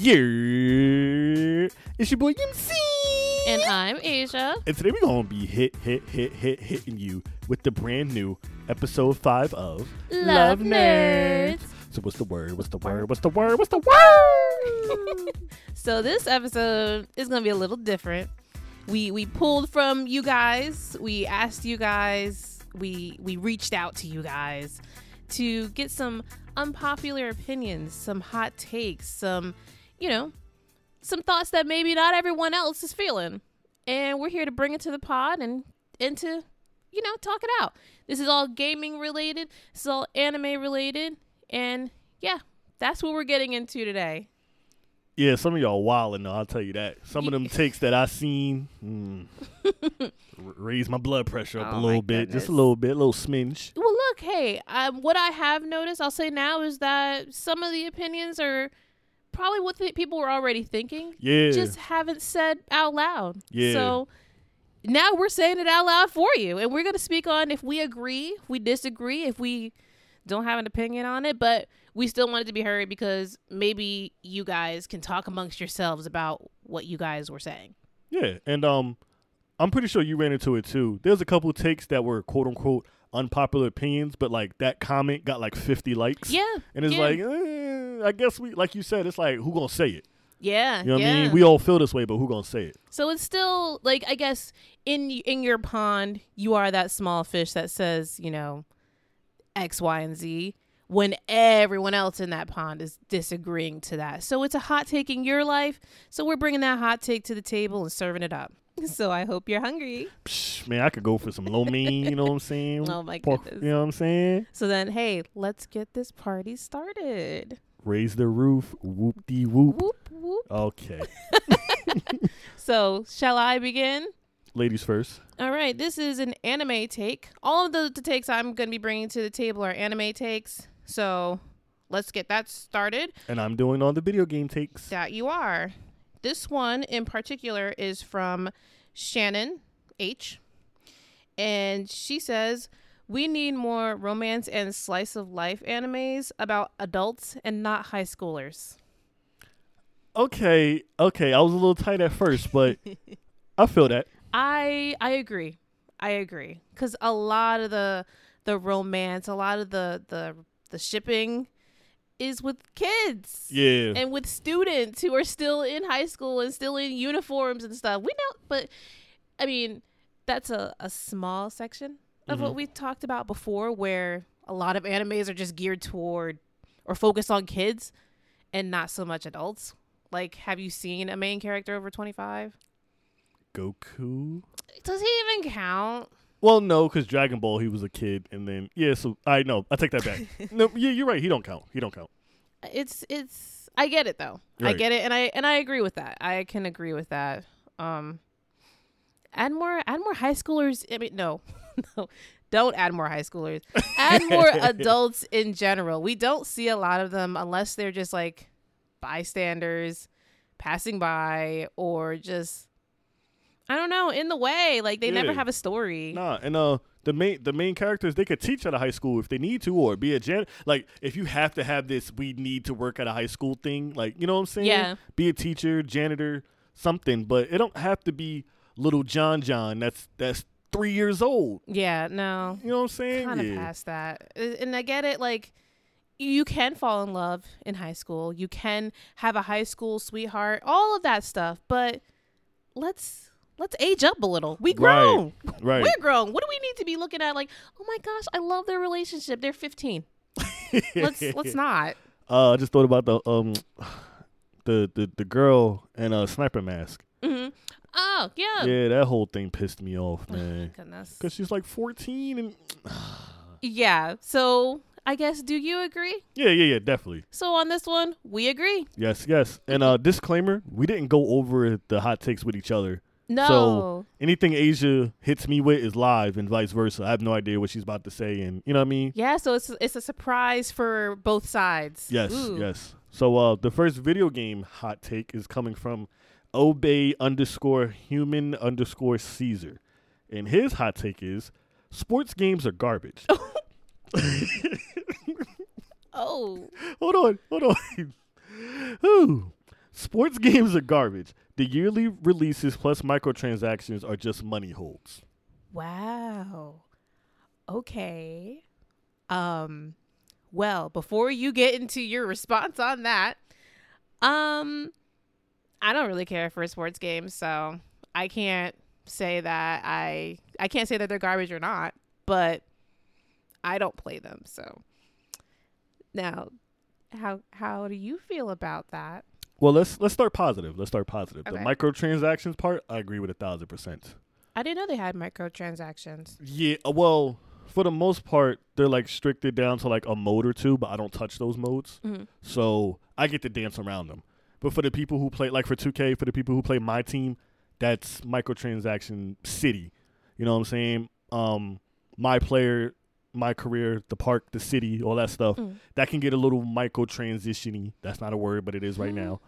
Yeah, it's your boy MC. And I'm Asia. And today we're gonna be hit, hit, hit, hit, hitting you with the brand new episode five of Love Nerds. So what's the word? What's the word? What's the word? What's the word? So this episode is gonna be a little different. We we pulled from you guys. We asked you guys. We we reached out to you guys to get some unpopular opinions, some hot takes, some you know, some thoughts that maybe not everyone else is feeling. And we're here to bring it to the pod and into you know, talk it out. This is all gaming related. This is all anime related. And yeah, that's what we're getting into today. Yeah, some of y'all wildin' though. I'll tell you that. Some of them takes that I seen mm, r- raise my blood pressure up Oh a little bit, just a little bit, a little smidge. Well, look, hey, um, what I have noticed, I'll say now, is that some of the opinions are probably what the people were already thinking, Yeah, just haven't said out loud. Yeah. So now we're saying it out loud for you, and we're going to speak on if we agree, if we disagree, if we don't have an opinion on it, but we still want it to be heard because maybe you guys can talk amongst yourselves about what you guys were saying. yeah, and um, I'm pretty sure you ran into it too. There's a couple takes that were quote unquote unpopular opinions, but like that comment got like 50 likes. Yeah. And it's yeah. like, eh, I guess we, like you said, it's like, who gonna say it? yeah. You know what yeah. I mean? We all feel this way, but who gonna say it? So it's still like I guess in in your pond you are that small fish that says you know X, Y, and Z when everyone else in that pond is disagreeing to that. So it's a hot take in your life. So we're bringing that hot take to the table and serving it up. So I hope you're hungry. Psh, man, I could go for some lo mein, you know what I'm saying? Oh my Pork- goodness. you know what I'm saying? So then, hey, let's get this party started. Raise the roof, whoop de whoop. Whoop whoop. Okay. So shall I begin? Ladies first. All right, this is an anime take. All of the, the takes I'm going to be bringing to the table are anime takes. So let's get that started. And I'm doing all the video game takes. That you are. This one in particular is from Shannon H. And she says, We need more romance and slice of life animes about adults and not high schoolers. Okay, okay. I was a little tight at first, but I feel that. I I agree. I agree cuz a lot of the the romance, a lot of the the the shipping is with kids. Yeah. And with students who are still in high school and still in uniforms and stuff. We know but I mean, that's a a small section of what Mhm. we talked about before where a lot of animes are just geared toward or focused on kids and not so much adults. Like have you seen a main character over 25? Goku. Does he even count? Well, no, because Dragon Ball, he was a kid, and then yeah. So I know. I take that back. no, yeah, you're right. He don't count. He don't count. It's it's I get it though. I get it and I and I agree with that. I can agree with that. Um add more add more high schoolers. I mean no. no. Don't add more high schoolers. Add more adults in general. We don't see a lot of them unless they're just like bystanders passing by or just I don't know, in the way. Like they never have a story. Nah, and uh, the main the main characters they could teach at a high school if they need to, or be a jan. Like if you have to have this, we need to work at a high school thing. Like you know what I'm saying? Yeah. Be a teacher, janitor, something. But it don't have to be little John John. That's that's three years old. Yeah, no. You know what I'm saying? kind of yeah. past that. And I get it. Like, you can fall in love in high school. You can have a high school sweetheart. All of that stuff. But let's let's age up a little. We Right. grown. Right. We're grown. What do we need to be looking at? Like, oh my gosh, I love their relationship. They're 15. Let's let's not. Uh, I just thought about the um, the the the girl in a sniper mask. Mm-hmm. Oh yeah. Yeah, that whole thing pissed me off, man. Goodness. Cause she's like 14 and Yeah. So I guess do you agree? yeah, yeah, yeah, definitely. So on this one, we agree. Yes, yes. And uh disclaimer, we didn't go over the hot takes with each other. No. Anything Asia hits me with is live and vice versa. I have no idea what she's about to say and you know what I mean? yeah. So it's it's a surprise for both sides. Yes, Ooh. yes. So uh the first video game hot take is coming from Obey underscore human underscore Caesar. And his hot take is sports games are garbage. Oh. hold on, hold on. Ooh. Sports games are garbage. The yearly releases plus microtransactions are just money holds. Wow. Okay. Um well, before you get into your response on that, um I don't really care for sports games, so I can't say that I I can't say that they're garbage or not, but I don't play them, so now how how do you feel about that? Well, let's let's start positive. Let's start positive. The Okay. microtransactions part, I agree with a thousand percent. I didn't know they had microtransactions. Yeah, uh, well, for the most part, they're like stricted down to like a mode or two, but I don't touch those modes, Mhm. so I get to dance around them. But for the people who play, like for 2K, for the people who play my team, that's microtransaction city. You know what I'm saying? Um, my player, my career, the park, the city, all that stuff. Mm. That can get a little micro transitiony. That's not a word, but it is right Mhm. now.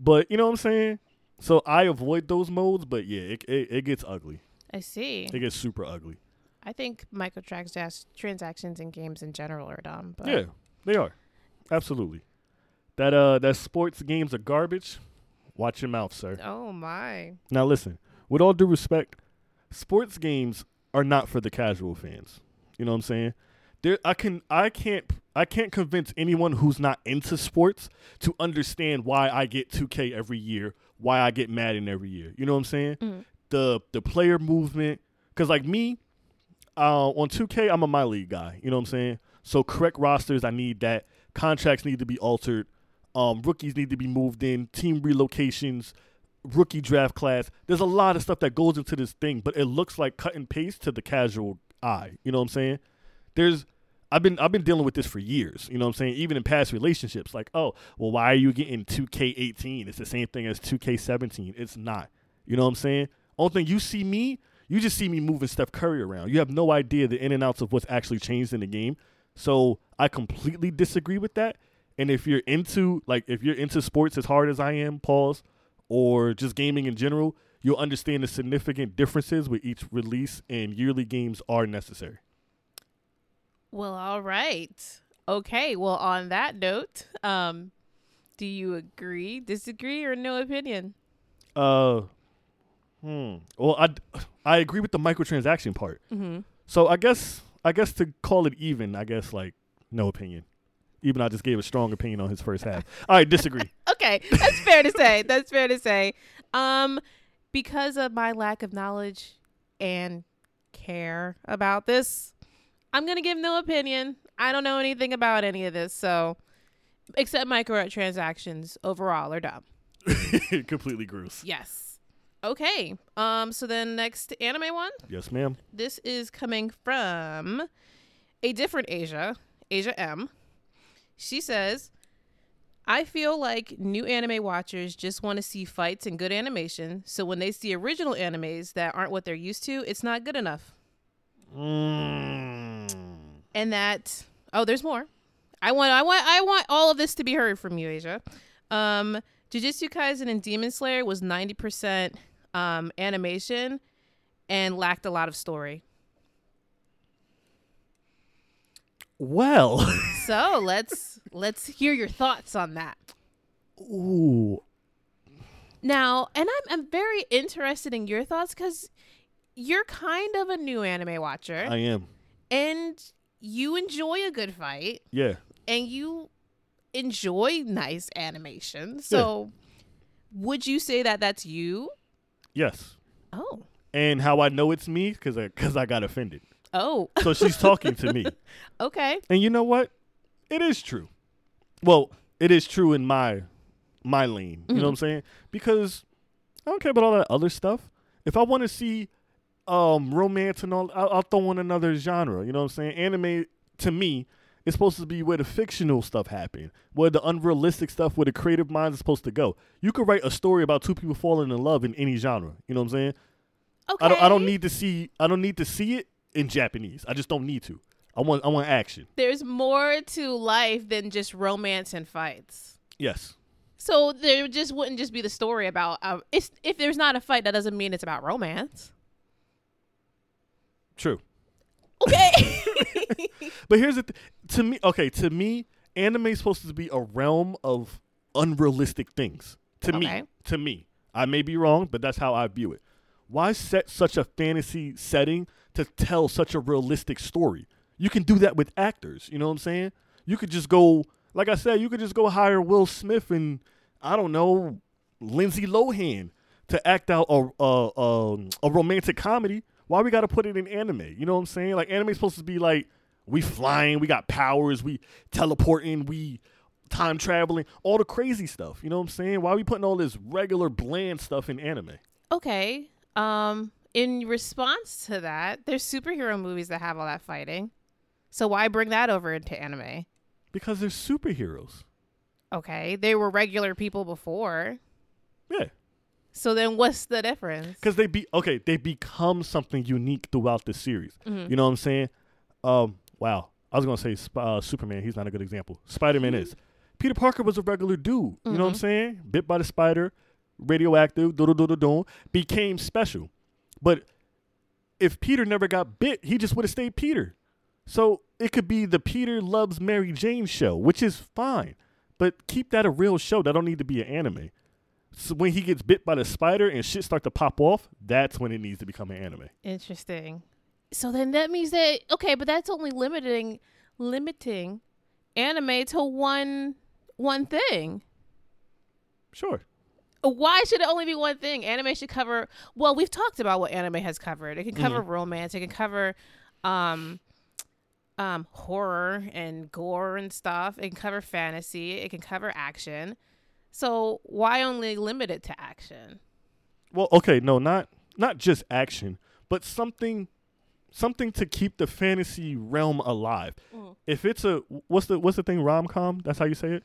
But you know what I'm saying? So I avoid those modes, but yeah, it it, it gets ugly. I see. It gets super ugly. I think microtransactions transactions in games in general are dumb. But Yeah, they are. Absolutely. That uh that sports games are garbage. Watch your mouth, sir. Oh my. Now listen, with all due respect, sports games are not for the casual fans. You know what I'm saying? There I can I can't I can't convince anyone who's not into sports to understand why I get 2K every year, why I get Madden every year. You know what I'm saying? Mhm. The the player movement cuz like me uh, on 2K, I'm a my league guy. You know what I'm saying? So correct rosters, I need that. Contracts need to be altered. Um, rookies need to be moved in. Team relocations, rookie draft class. There's a lot of stuff that goes into this thing, but it looks like cut and paste to the casual eye. You know what I'm saying? There's I've been I've been dealing with this for years. You know what I'm saying? Even in past relationships, like, oh, well, why are you getting 2K18? It's the same thing as 2K17. It's not. You know what I'm saying? Only thing you see me, you just see me moving Steph Curry around. You have no idea the in and outs of what's actually changed in the game. So I completely disagree with that. And if you're into like if you're into sports as hard as I am, pause, or just gaming in general, you'll understand the significant differences with each release and yearly games are necessary. Well, all right. Okay. Well, on that note, um, do you agree, disagree, or no opinion? Uh, hmm. Well, I I agree with the microtransaction part. Mm-hmm. So I guess I guess to call it even, I guess like no opinion. Even I just gave a strong opinion on his first half. All right, disagree. Okay, that's fair to say. That's fair to say. Um, because of my lack of knowledge and care about this, I'm gonna give no opinion. I don't know anything about any of this, so except microtransactions overall are dumb. Completely gross. Yes. Okay. Um. So then next anime one. Yes, ma'am. This is coming from a different Asia, Asia M. She says, I feel like new anime watchers just want to see fights and good animation, so when they see original animes that aren't what they're used to, it's not good enough. Mm. And that oh, there's more. I want I want I want all of this to be heard from you, Asia. Um Jujutsu Kaisen and Demon Slayer was 90% um animation and lacked a lot of story. Well, So let's let's hear your thoughts on that. ooh, Now, and I'm I'm very interested in your thoughts because you're kind of a new anime watcher I am. and you enjoy a good fight Yeah. and you enjoy nice animation. So would you say that that's you? Yes. Oh. And how I know it's me because I because I got offended. Oh. So she's talking to me. okay. And you know what? It is true. Well, it is true in my my lane. You know what I'm saying? Because I don't care about all that other stuff. If I want to see um romance and all, I'll, I'll throw in another genre. You know what I'm saying? Anime to me is supposed to be where the fictional stuff happen, where the unrealistic stuff, where the creative mind is supposed to go. You could write a story about two people falling in love in any genre. You know what I'm saying? Okay. I don't. I don't need to see. I don't need to see it in Japanese. I just don't need to. I want. I want action. There's more to life than just romance and fights. Yes. So there just wouldn't just be the story about uh, it's, if there's not a fight, that doesn't mean it's about romance. True. Okay. But here's the th- to me. Okay, to me, anime is supposed to be a realm of unrealistic things. To Okay. me, to me, I may be wrong, but that's how I view it. Why set such a fantasy setting to tell such a realistic story? You can do that with actors. You know what I'm saying? You could just go, like I said, you could just go hire Will Smith and I don't know Lindsay Lohan to act out a a, a, a romantic comedy. Why we got to put it in anime? You know what I'm saying? Like anime's supposed to be like we flying, we got powers, we teleporting, we time traveling, all the crazy stuff. You know what I'm saying? Why are we putting all this regular bland stuff in anime? Okay. Um, in response to that, there's superhero movies that have all that fighting. So why bring that over into anime? Because they're superheroes. Okay, they were regular people before. Yeah. So then what's the difference? Because they be okay, they become something unique throughout the series. Mhm. You know what I'm saying? Um, wow. I was gonna say uh, Superman. He's not a good example. Spider Man is. Peter Parker was a regular dude. You know what I'm Mhm. saying? Bit by the spider, radioactive, do do do do do, became special. But if Peter never got bit, he just would have stayed Peter. So it could be the Peter loves Mary Jane show, which is fine. But keep that a real show. That don't need to be an anime. So when he gets bit by the spider and shit start to pop off, that's when it needs to become an anime. Interesting. So then that means that okay, but that's only limiting limiting anime to one one thing. Sure. Why should it only be one thing? Anime should cover. Well, we've talked about what anime has covered. It can cover romance. It can cover, um, um, horror and gore and stuff. It can cover fantasy. It can cover action. So why only limit it to action? Well, okay, no, not not just action, but something something to keep the fantasy realm alive. Mhm. If it's a what's the what's the thing rom com? That's how you say it.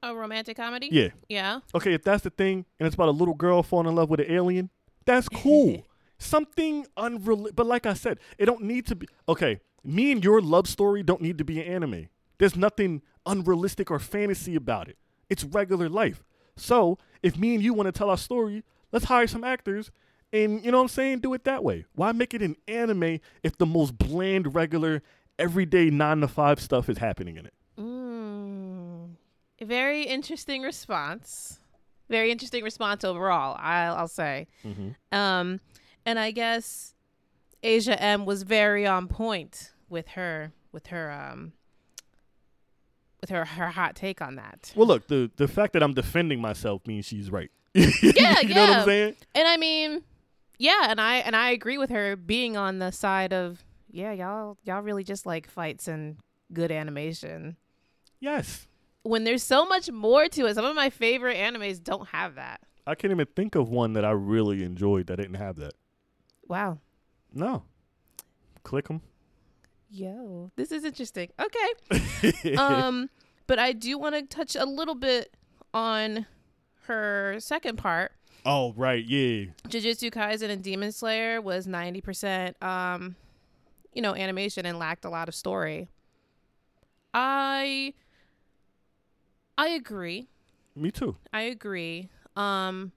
A romantic comedy? Yeah. Yeah. Okay, if that's the thing, and it's about a little girl falling in love with an alien, that's cool. something unrelated, But like I said, it don't need to be. Okay, me and your love story don't need to be an anime. There's nothing unrealistic or fantasy about it. It's regular life. So if me and you want to tell our story, let's hire some actors and you know what I'm saying, do it that way. Why make it an anime if the most bland, regular, everyday nine to five stuff is happening in it? Mm. Very interesting response. Very interesting response overall. I'll, I'll say. Mm-hmm. Um, and I guess Asia M was very on point with her with her um with her her hot take on that. Well, look, the the fact that I'm defending myself means she's right. Yeah, you know what. I'm saying? And I mean, yeah, and I and I agree with her being on the side of yeah, y'all y'all really just like fights and good animation. Yes. When there's so much more to it. Some of my favorite animes don't have that. I can't even think of one that I really enjoyed that didn't have that. Wow. No. Click them. Yo, this is interesting. Okay. um, but I do want to touch a little bit on her second part. oh, right. Yeah. Jujutsu Kaisen and Demon Slayer was 90% um, you know, animation and lacked a lot of story. I I agree. Me too. I agree. Um,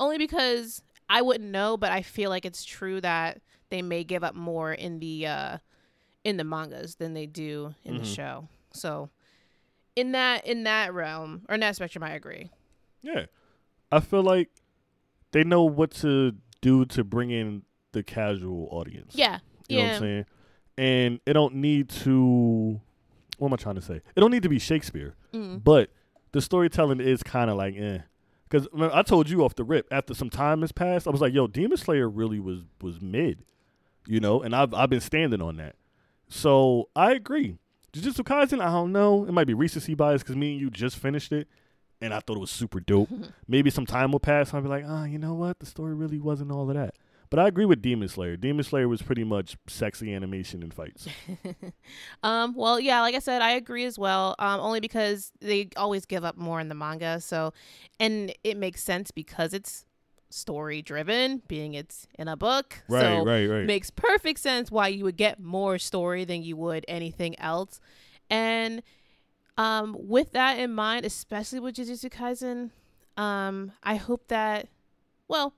only because I wouldn't know, but I feel like it's true that they may give up more in the uh, in the mangas than they do in the Mhm. show. So, in that in that realm or in that spectrum, I agree. Yeah. I feel like they know what to do to bring in the casual audience. Yeah, You know what I'm saying? And it don't need to what am I trying to say? It don't need to be Shakespeare. mm. But the storytelling is kind of like, eh. Because I told you off the rip after some time has passed, I was like, "Yo, Demon Slayer really was was mid," you know, and I've I've been standing on that. So I agree. Jujutsu Kaisen, I don't know. It might be recency bias because me and you just finished it, and I thought it was super dope. Maybe some time will pass, and I'll be like, ah, you know what? The story really wasn't all of that. But I agree with Demon Slayer. Demon Slayer was pretty much sexy animation and fights. um, well, yeah, like I said, I agree as well. Um, only because they always give up more in the manga. So, and it makes sense because it's story driven, being it's in a book. Right, so right, right. makes perfect sense why you would get more story than you would anything else. And um, with that in mind, especially with Jujutsu Kaisen, um, I hope that, well,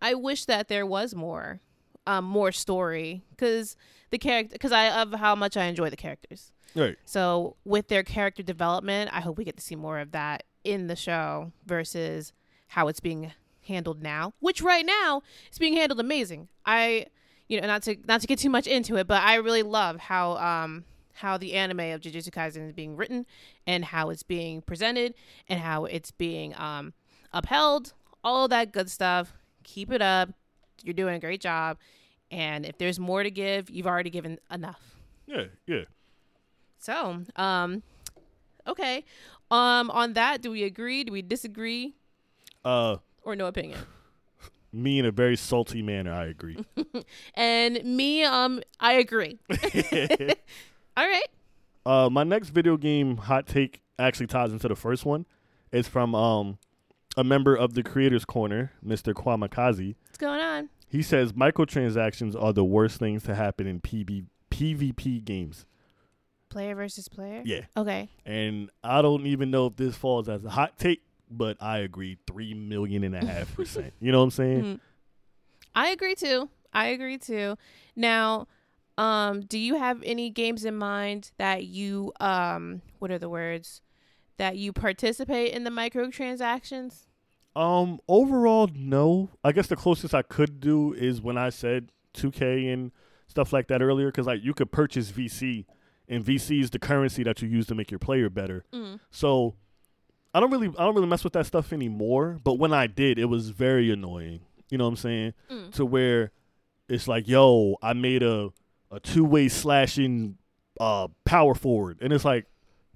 I wish that there was more, um, more story because the character, because I of how much I enjoy the characters. right. So with their character development, I hope we get to see more of that in the show versus how it's being handled now, which right now is being handled amazing. I, you know, not to not to get too much into it, but I really love how um how the anime of Jujutsu Kaisen is being written and how it's being presented and how it's being um upheld, all that good stuff. Keep it up. You're doing a great job. And if there's more to give, you've already given enough. Yeah, yeah. So, um, okay. Um, on that, do we agree? Do we disagree? Uh, Or no opinion? me in a very salty manner, I agree. And me, um, I agree. All right. uh, my next video game hot take actually ties into the first one. It's from um a member of the Creators Corner, Mr. Kwamakazi. What's going on? He says microtransactions are the worst things to happen in PB, PvP games. Player versus player? Yeah. Okay. And I don't even know if this falls as a hot take, but I agree three million and a half percent. You know what I'm saying? Mhm. I agree too. I agree too. Now, um, do you have any games in mind that you um what are the words? That you participate in the microtransactions? Um, overall, no. I guess the closest I could do is when I said 2K and stuff like that earlier, because like you could purchase VC, and VC is the currency that you use to make your player better. Mm. So I don't really, I don't really mess with that stuff anymore. But when I did, it was very annoying. You know what I'm saying? Mm. To where it's like, yo, I made a a two way slashing uh power forward, and it's like,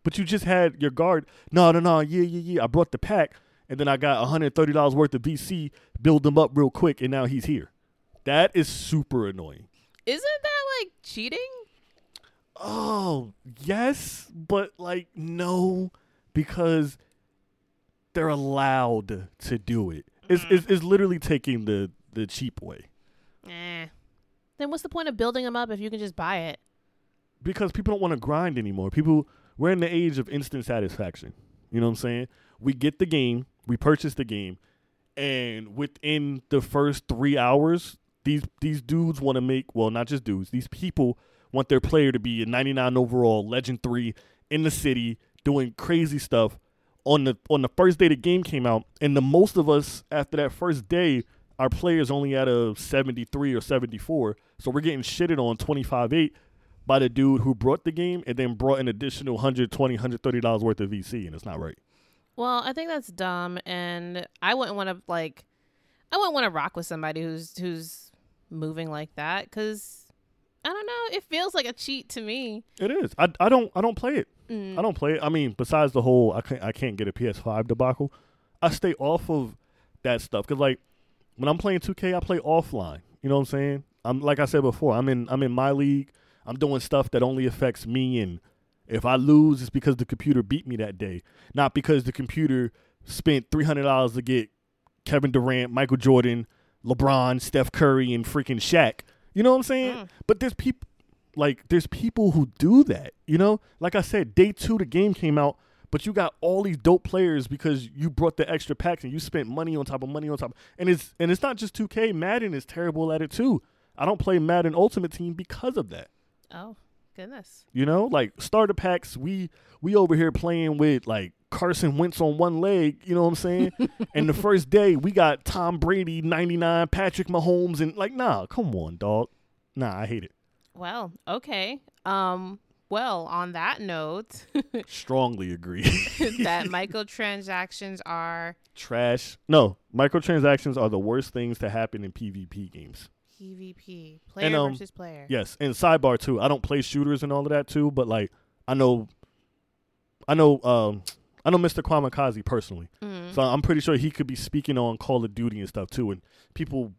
but you just had your guard. No, no, no. Yeah, yeah, yeah. I brought the pack, and then I got 130 dollars worth of VC, build them up real quick, and now he's here. That is super annoying. Isn't that like cheating? Oh, yes, but like no, because they're allowed to do it. It's, it's, it's literally taking the, the cheap way Eh. Then what's the point of building them up if you can just buy it? because people don't want to grind anymore. People, we're in the age of instant satisfaction. You know what I'm saying? We get the game, we purchase the game, and within the first three hours, these these dudes want to make well, not just dudes. These people want their player to be a 99 overall, legend three in the city, doing crazy stuff. On the on the first day the game came out, and the most of us after that first day, our players only at a 73 or 74. So we're getting shitted on 25-8 by the dude who brought the game and then brought an additional 120 130 dollars worth of VC, and it's not right. Well, I think that's dumb, and I wouldn't want to like, I wouldn't want to rock with somebody who's who's moving like that because I don't know. It feels like a cheat to me. It is. I, I don't I don't play it. Mm. I don't play. I mean, besides the whole I can't I can't get a PS5 debacle, I stay off of that stuff because like when I'm playing 2K, I play offline. You know what I'm saying? I'm like I said before. I'm in I'm in my league. I'm doing stuff that only affects me, and if I lose, it's because the computer beat me that day, not because the computer spent three hundred dollars to get Kevin Durant, Michael Jordan, LeBron, Steph Curry, and freaking Shaq. You know what I'm saying? Mm. But there's people like there's people who do that. You know, like I said, day two the game came out, but you got all these dope players because you brought the extra packs and you spent money on top of money on top. And it's and it's not just 2K. Madden is terrible at it too. I don't play Madden Ultimate Team because of that. Oh goodness. You know, like starter packs, we we over here playing with like Carson Wentz on one leg, you know what I'm saying? and the first day we got Tom Brady 99, Patrick Mahomes and like nah, come on, dog. Nah, I hate it. Well, okay. Um. Well, on that note, Strongly agree. that microtransactions are Trash. No, microtransactions are the worst things to happen in PvP games. PvP, player um, versus player. Yes, and sidebar too. I don't play shooters and all of that too, but like I know I know um I know Mr. Kwamakazi personally. Mhm. So I'm pretty sure he could be speaking on Call of Duty and stuff too. And people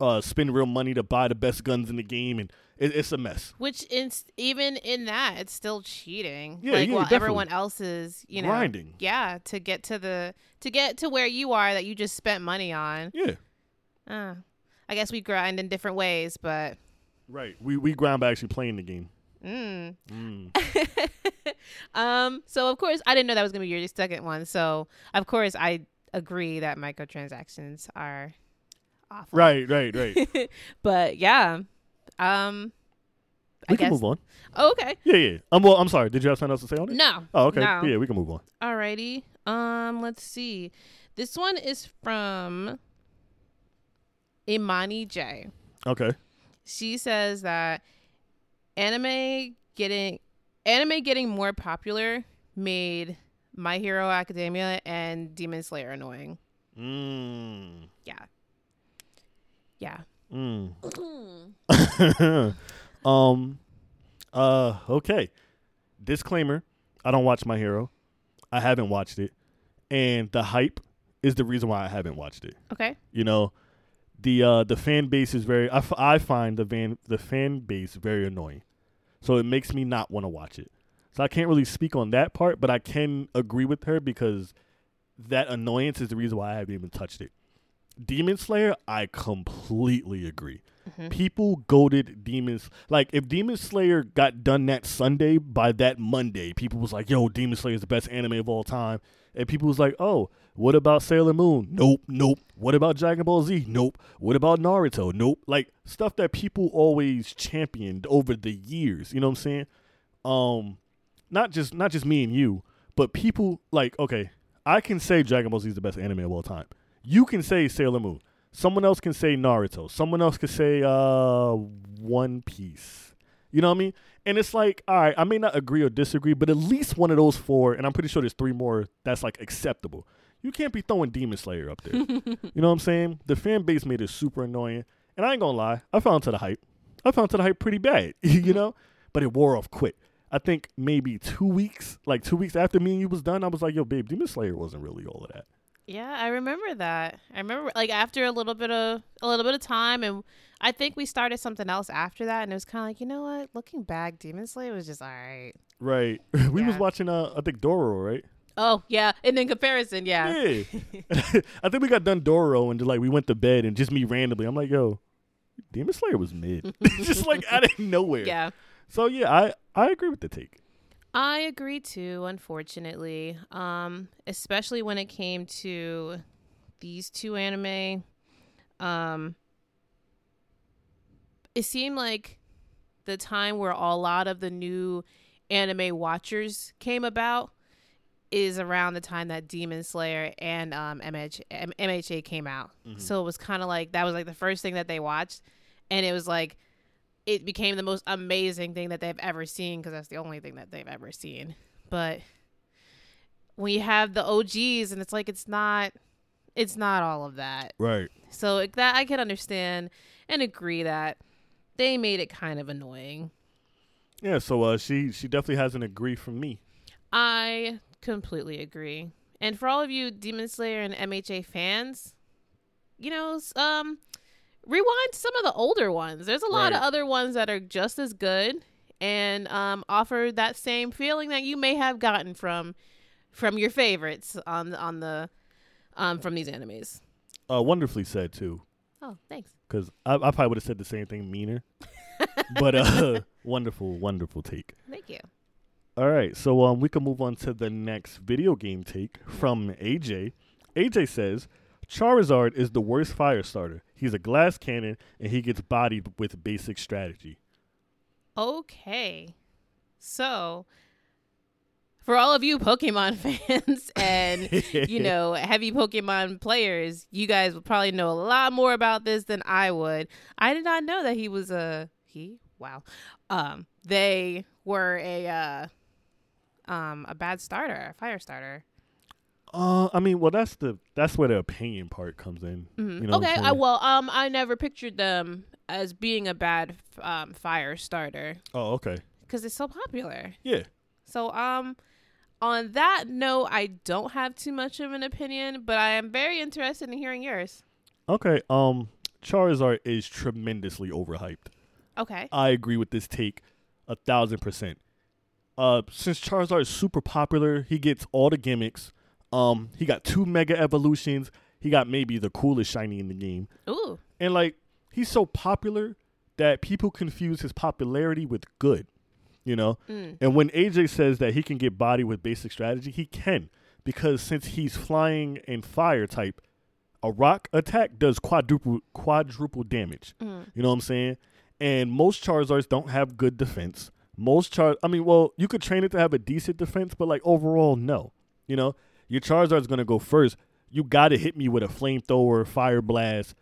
uh, spend real money to buy the best guns in the game, and it, it's a mess. Which in even in that, it's still cheating. Yeah, like yeah, while definitely. everyone else is, you know, Grinding. Yeah, to get to the to get to where you are that you just spent money on. Yeah, Uh, I guess we grind in different ways, but right. We we grind by actually playing the game. mm. Mm. um. So of course, I didn't know that was gonna be your second one. So of course, I agree that microtransactions are awful. Right, right, right. but yeah, um, I we guess. can move on. Oh, okay. Yeah, yeah. I'm well. I'm sorry. Did you have something else to say on it? No. Oh, okay. No. Yeah, we can move on. Alrighty. Um, let's see. This one is from Imani J. Okay. She says that anime getting anime getting more popular made My Hero Academia and Demon Slayer annoying. Mm. Yeah. Yeah. Mm. um. Uh. Okay. Disclaimer: I don't watch My Hero. I haven't watched it, and the hype is the reason why I haven't watched it. Okay. You know, the uh the fan base is very. I, f- I find the van the fan base very annoying, so it makes me not want to watch it. So I can't really speak on that part, but I can agree with her because that annoyance is the reason why I haven't even touched it. Demon Slayer, I completely agree. Mhm. People goaded Demons like if Demon Slayer got done that Sunday, by that Monday, people was like, "Yo, Demon Slayer is the best anime of all time," and people was like, "Oh, what about Sailor Moon? Nope, nope. What about Dragon Ball Z? Nope. What about Naruto? Nope." Like stuff that people always championed over the years. You know what I'm saying? Um, not just not just me and you, but people like okay, I can say Dragon Ball Z is the best anime of all time. You can say Sailor Moon. Someone else can say Naruto. Someone else can say uh One Piece. You know what I mean? And it's like, all right, I may not agree or disagree, but at least one of those four, and I'm pretty sure there's three more that's like acceptable. You can't be throwing Demon Slayer up there. you know what I'm saying? The fan base made it super annoying. And I ain't gonna lie, I fell into the hype. I fell into the hype pretty bad, you know? But it wore off quick. I think maybe two weeks, like two weeks after me and you was done, I was like, yo, babe, Demon Slayer wasn't really all of that. Yeah, I remember that. I remember like after a little bit of a little bit of time and I think we started something else after that and it was kind of like, you know what? Looking back, Demon Slayer was just all right. Right. we was watching uh I think Doro, right? Oh, yeah. And in comparison, yeah. Yeah. I think we got done Doro and like we went to bed and just me randomly. I'm like, yo, Demon Slayer was mid. just like out of nowhere. Yeah. So yeah, I I agree with the take. I agree too, unfortunately. Um, especially when it came to these two anime. Um it seemed like the time where a lot of the new anime watchers came about is around the time that Demon Slayer and um MH, M- MHA came out. So it was kind of like that was like the first thing that they watched and it was like it became the most amazing thing that they've ever seen because that's the only thing that they've ever seen. But when you have the OGs and it's like it's not it's not all of that. Right. So it- that I can understand and agree that they made it kind of annoying. Yeah, so uh she she definitely has an agree from me. I completely agree. And for all of you Demon Slayer and MHA fans, you know, um rewind some of the older ones. There's a lot of other ones that are just as good and um offer that same feeling that you may have gotten from from your favorites on on the um from these animes. Uh wonderfully said too. Oh, thanks. Because I, I probably would have said the same thing meaner. but uh wonderful, wonderful take. Thank you. All right, so um, we can move on to the next video game take from AJ. AJ says Charizard is the worst fire starter. He's a glass cannon and he gets bodied with basic strategy. Okay. So, for all of you Pokemon fans and, you know, heavy Pokemon players, you guys would probably know a lot more about this than I would. I did not know that he was a he. Wow. Um they were a uh um a bad starter, a fire starter. Uh, I mean, well, that's the that's where the opinion part comes in. Mhm. You know okay, I well, um I never pictured them as being a bad um fire starter Oh, okay, cuz it's so popular. yeah. So, um, on that note, I don't have too much of an opinion, but I am very interested in hearing yours. Okay, um, Charizard is tremendously overhyped. Okay. I agree with this take a thousand percent. Uh, since Charizard is super popular, he gets all the gimmicks. Um, he got two mega evolutions. He got maybe the coolest shiny in the game, Ooh. and like he's so popular that people confuse his popularity with good. You know, Mm. and when AJ says that he can get body with basic strategy, he can because since he's flying and fire type, a rock attack does quadruple quadruple damage. Mm. You know what I'm saying? And most Charizards don't have good defense. Most Char, I mean, well, you could train it to have a decent defense, but like overall, no. You know, your Charizard's gonna go first. you got to hit me with a flamethrower, fire blast,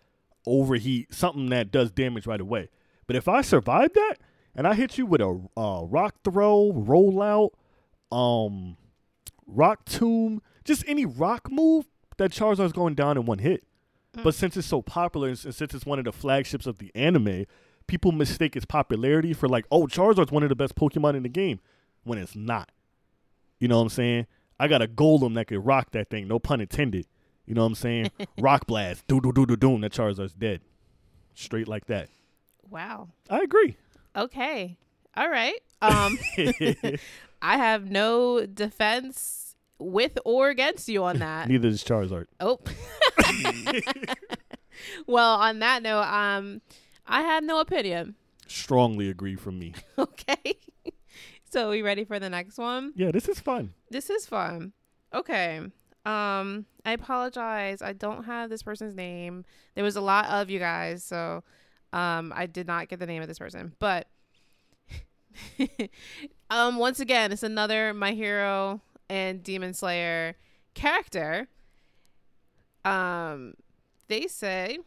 overheat, something that does damage right away. But if I survive that and I hit you with a uh, rock throw, rollout, um, rock tomb, just any rock move, that Charizard's going down in one hit. But since it's so popular and since it's one of the flagships of the anime, people mistake its popularity for like, oh, Charizard's one of the best Pokemon in the game, when it's not. You know what I'm saying? I got a Golem that could rock that thing, no pun intended. You know what I'm saying? rock blast, do do do do doom. That Charizard's dead, straight like that. Wow. I agree. Okay. All right. Um, I have no defense with or against you on that. Neither is Charizard. Oh. well, on that note, um, I have no opinion. Strongly agree from me. Okay. So we ready for the next one? Yeah, this is fun. This is fun. Okay. Um, I apologize. I don't have this person's name. There was a lot of you guys, so um I did not get the name of this person. But um once again, it's another My Hero and Demon Slayer character. Um they say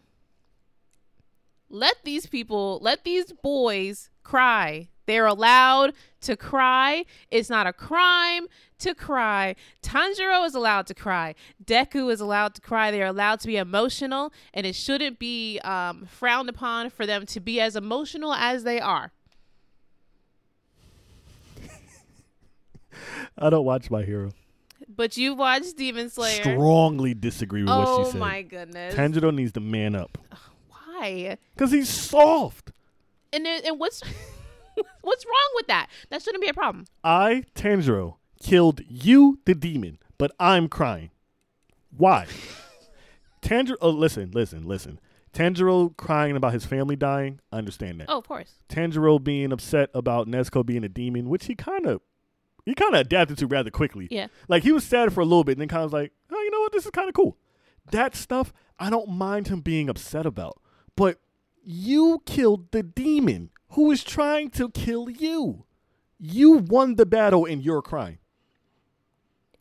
let these people, let these boys cry. They're allowed to cry. It's not a crime to cry. Tanjiro is allowed to cry. Deku is allowed to cry. They're allowed to be emotional, and it shouldn't be um, frowned upon for them to be as emotional as they are. I don't watch My Hero. But you watched Demon Slayer. Strongly disagree with what oh she said. Oh my goodness. Tanjiro needs to man up Why? because he's soft. And there- and what's what's wrong with that? That shouldn't be a problem. I, Tanjiro, killed you, the demon, but I'm crying. Why? Tanjiro, oh, listen, listen, listen. Tanjiro crying about his family dying, I understand that. Oh, of course. Tanjiro being upset about Nezuko being a demon, which he kind of, he kind of adapted to rather quickly. Yeah. Like he was sad for a little bit, and then kind of was like, oh, you know what, this is kind of cool. That stuff, I don't mind him being upset about. But you killed the demon who is trying to kill you. You won the battle, and you're crying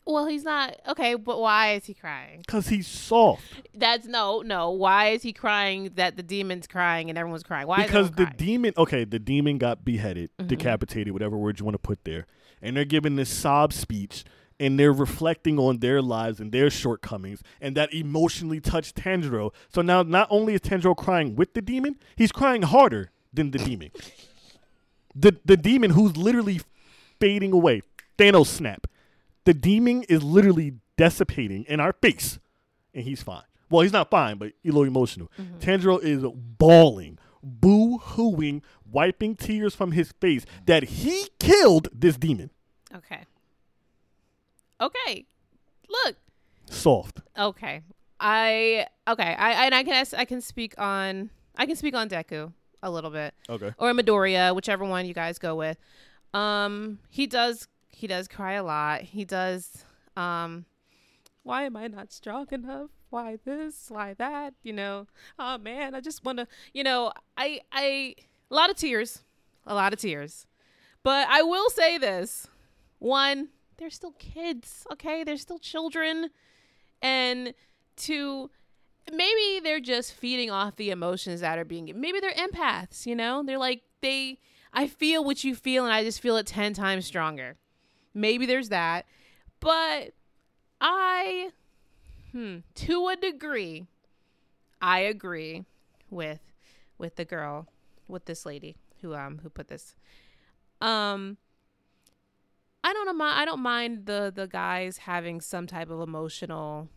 Well, he's not okay, but why is he crying? because he's soft. That's no, no. Why is he crying that the demon's crying and everyone's crying? Why because is the crying? demon okay the demon got beheaded Mhm. decapitated whatever word you want to put there and they're giving this sob speech and they're reflecting on their lives and their shortcomings. And that emotionally touched Tanjiro. So now not only is Tanjiro crying with the demon he's crying harder than the demon. The the demon who's literally fading away. Thanos snap. The demon is literally dissipating in our face and he's fine. Well he's not fine but he's a little emotional. Mm-hmm. Tanjiro is bawling, boo hooing, wiping tears from his face that he killed this demon. Okay. Okay. Look. Soft. Okay. I okay. I and I can I can speak on I can speak on Deku a little bit Okay. or Midoriya, whichever one you guys go with. Um, he does he does cry a lot. He does. Um, why am I not strong enough? Why this? Why that? You know. Oh man, I just want to. You know, I I a lot of tears, a lot of tears. But I will say this: one, they're still kids. Okay, they're still children, and to maybe they're just feeding off the emotions that are being maybe they're empaths you know? They're like they i feel what you feel and i just feel it 10 times stronger. Maybe there's that. But i hmm to a degree i agree with with the girl with this lady who um who put this. Um i don't know i don't mind the the guys having some type of emotional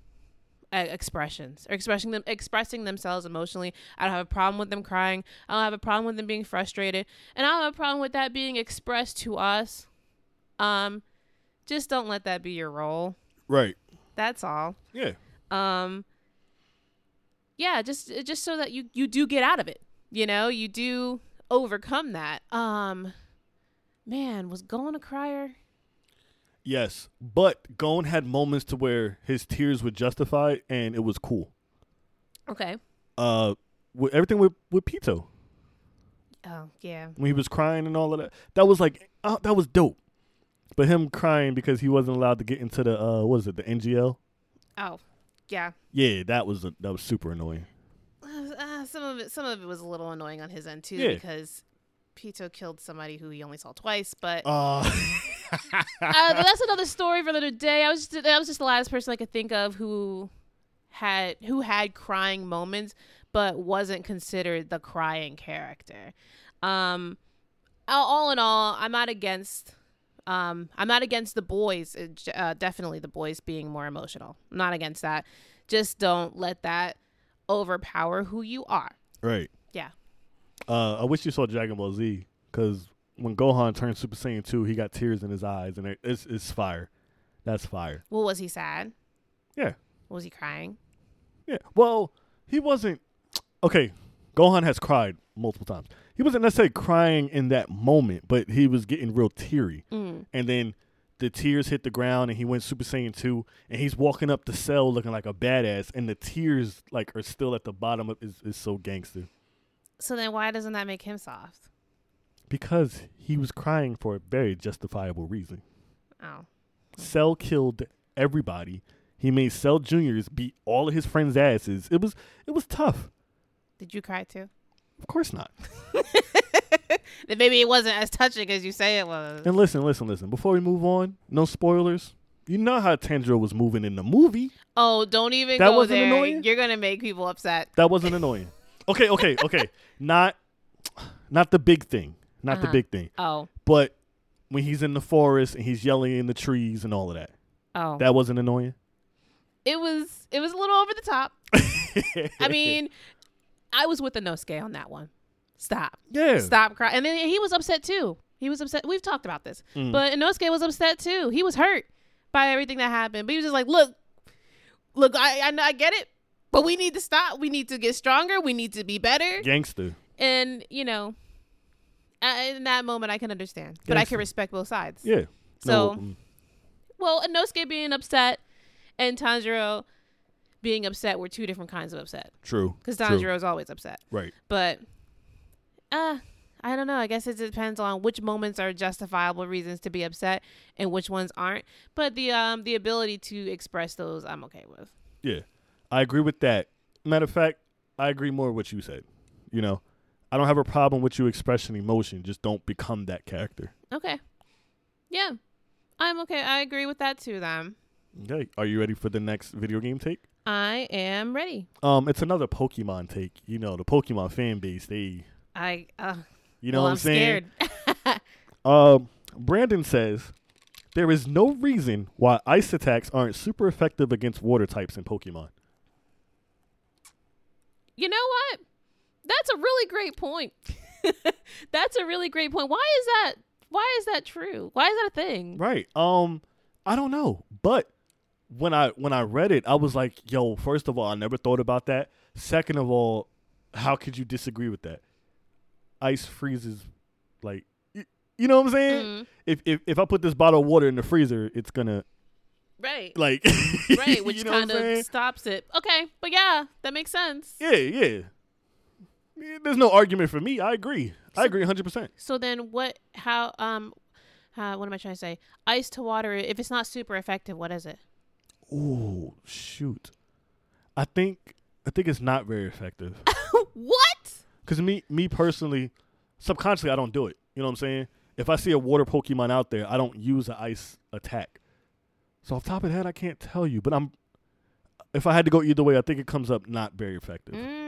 uh, expressions or expressing them expressing themselves emotionally. I don't have a problem with them crying. I don't have a problem with them being frustrated, and I don't have a problem with that being expressed to us. Um, just don't let that be your role. Right. That's all. Yeah. Um, yeah, just just so that you you do get out of it. You know, you do overcome that. Um, man, was going a crier. Yes. But Gon had moments to where his tears were justified and it was cool. Okay. Uh with everything with with Pitou. Oh yeah. When he was crying and all of that. That was like uh, that was dope. But him crying because he wasn't allowed to get into the uh what is it, the NGL? Oh. yeah. Yeah, that was a, that was super annoying. Uh, some of it, some of it was a little annoying on his end too, Yeah. because Pitou killed somebody who he only saw twice. But Uh, uh, but that's another story for another day. I was just, that was just the last person I could think of who had who had crying moments, but wasn't considered the crying character. Um, all, in all, I'm not against. Um, I'm not against the boys. uh, Uh, definitely the boys being more emotional. I'm not against that. Just don't let that overpower who you are. right. Yeah. Uh, I wish you saw Dragon Ball Z because when Gohan turned Super Saiyan 2, he got tears in his eyes, and it, it's it's fire. That's fire. Well, was he sad? Yeah. Was he crying? Yeah. Well, he wasn't. Okay, Gohan has cried multiple times. He wasn't necessarily crying in that moment, but he was getting real teary. Mm. And then the tears hit the ground, and he went Super Saiyan 2, and he's walking up the cell looking like a badass, and the tears like are still at the bottom of is is so gangster So then, why doesn't that make him soft? Because he was crying for a very justifiable reason. Oh, Cell killed everybody. He made Cell Juniors beat all of his friends' asses. It was it was tough. did you cry too? Of course not. then maybe it wasn't as touching as you say it was. And listen, listen, listen. Before we move on, no spoilers. You know how Tanjiro was moving in the movie. Oh, don't even That go wasn't there. annoying? You're gonna make people upset. That wasn't annoying. Okay, okay, okay. not not the big thing. Not the Uh-huh. big thing. Oh, But when he's in the forest and he's yelling in the trees and all of that. oh. That wasn't annoying. it was. It was a little over the top. I mean, I was with Inosuke on that one. Stop. yeah. Stop crying. And then he was upset too. He was upset. We've talked about this, Mm. but Inosuke was upset too. He was hurt by everything that happened, but he was just like, "Look, look, I, I, I get it, but we need to stop. We need to get stronger. We need to be better." Gangster. And you know, in that moment, I can understand, but I can respect both sides. Yeah. So- No, mm, Well, Inosuke being upset and Tanjiro being upset were two different kinds of upset. true. Because. Tanjiro is always upset. Right. But uh I don't know. I guess it depends on which moments are justifiable reasons to be upset and which ones aren't. But the um the ability to express those I'm okay with. Yeah, I agree with that. Matter of fact, I agree more with what you said. You know, I don't have a problem with you expressing emotion. Just don't become that character. Okay. Yeah. I'm okay. I agree with that too then. Okay, are you ready for the next video game take? I am ready. Um, it's another Pokemon take. You know, the Pokemon fan base. They, I uh you know well, what I'm, I'm saying? scared. Um, Brandon says there is no reason why ice attacks aren't super effective against water types in Pokemon. you know what? That's a really great point. That's a really great point. Why is that why is that true? Why is that a thing? Right. Um, I don't know, but when I when I read it, I was like, "Yo, first of all, I never thought about that. Second of all, how could you disagree with that? Ice freezes, like, y- you know what I'm saying? Mm, If, if if I put this bottle of water in the freezer, it's gonna right. like, right, which you know kind of stops it. Okay, but yeah, that makes sense. yeah, yeah. Yeah, There's no argument for me. I agree. I agree 100. percent So then, what? How? Um, uh, what am I trying to say? Ice to water. If it's not super effective, what is it? Oh shoot, I think I think it's not very effective. what? Cause me, me personally, subconsciously, I don't do it. You know what I'm saying? If I see a water Pokemon out there, I don't use an ice attack. So off top of that, I can't tell you. But I'm, if I had to go either way, I think it comes up not very effective. Mm,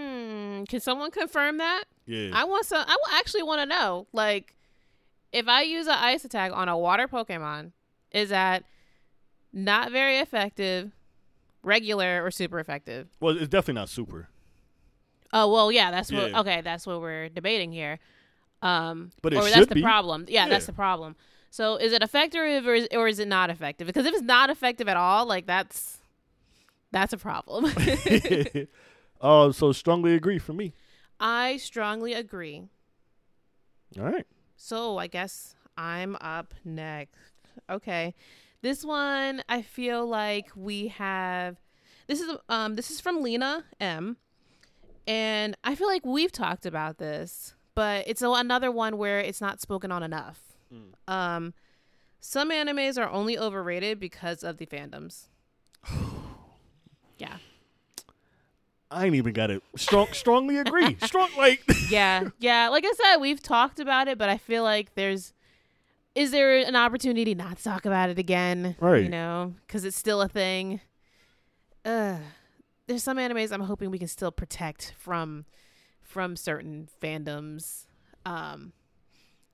can someone confirm that? Yeah. I want some. I actually want to know. Like, if I use an ice attack on a water Pokemon, is that not very effective, regular, or super effective? well, it's definitely not super, Oh well, yeah. That's what. Yeah. Okay, that's what we're debating here. Um, But or that's the be. problem. Yeah, that's the problem. So is it effective or is, or is it not effective? Because if it's not effective at all, like that's that's a problem. uh, so strongly agree for me. I strongly agree. All right. So I guess I'm up next. Okay. This one I feel like we have this is um this is from Lena M. And I feel like we've talked about this, but it's a, another one where it's not spoken on enough. Um some animes are only overrated because of the fandoms. yeah. I ain't even got it. Strong, strongly agree. Strong, like yeah, yeah. Like I said, we've talked about it, but I feel like there's is there an opportunity not to talk about it again? Right. You know, because it's still a thing. Uh, there's some animes I'm hoping we can still protect from from certain fandoms, um,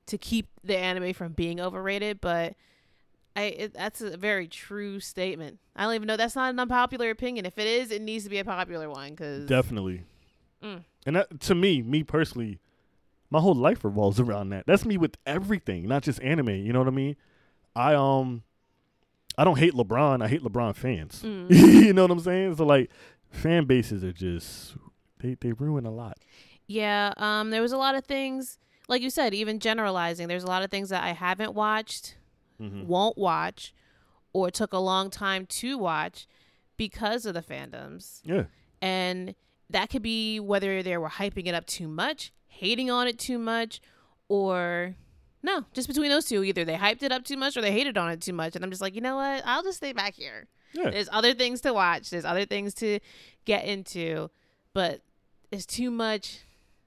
to keep the anime from being overrated. But I it, that's a very true statement. I don't even know that's not an unpopular opinion. If it is, it needs to be a popular one because definitely. Mm. And that, to me, me personally, my whole life revolves around that. That's me with everything, not just anime. You know what I mean? I um, I don't hate LeBron. I hate LeBron fans. Mm. you know what I'm saying? So like, fan bases are just they they ruin a lot. Yeah, um, there was a lot of things, like you said, even generalizing. There's a lot of things that I haven't watched, Mm-hmm. won't watch, or took a long time to watch because of the fandoms. Yeah, And that could be whether they were hyping it up too much, hating on it too much, or no, just between those two. Either they hyped it up too much or they hated on it too much. And I'm just like, you know what? I'll just stay back here. yeah, There's other things to watch. There's other things to get into, but it's too much.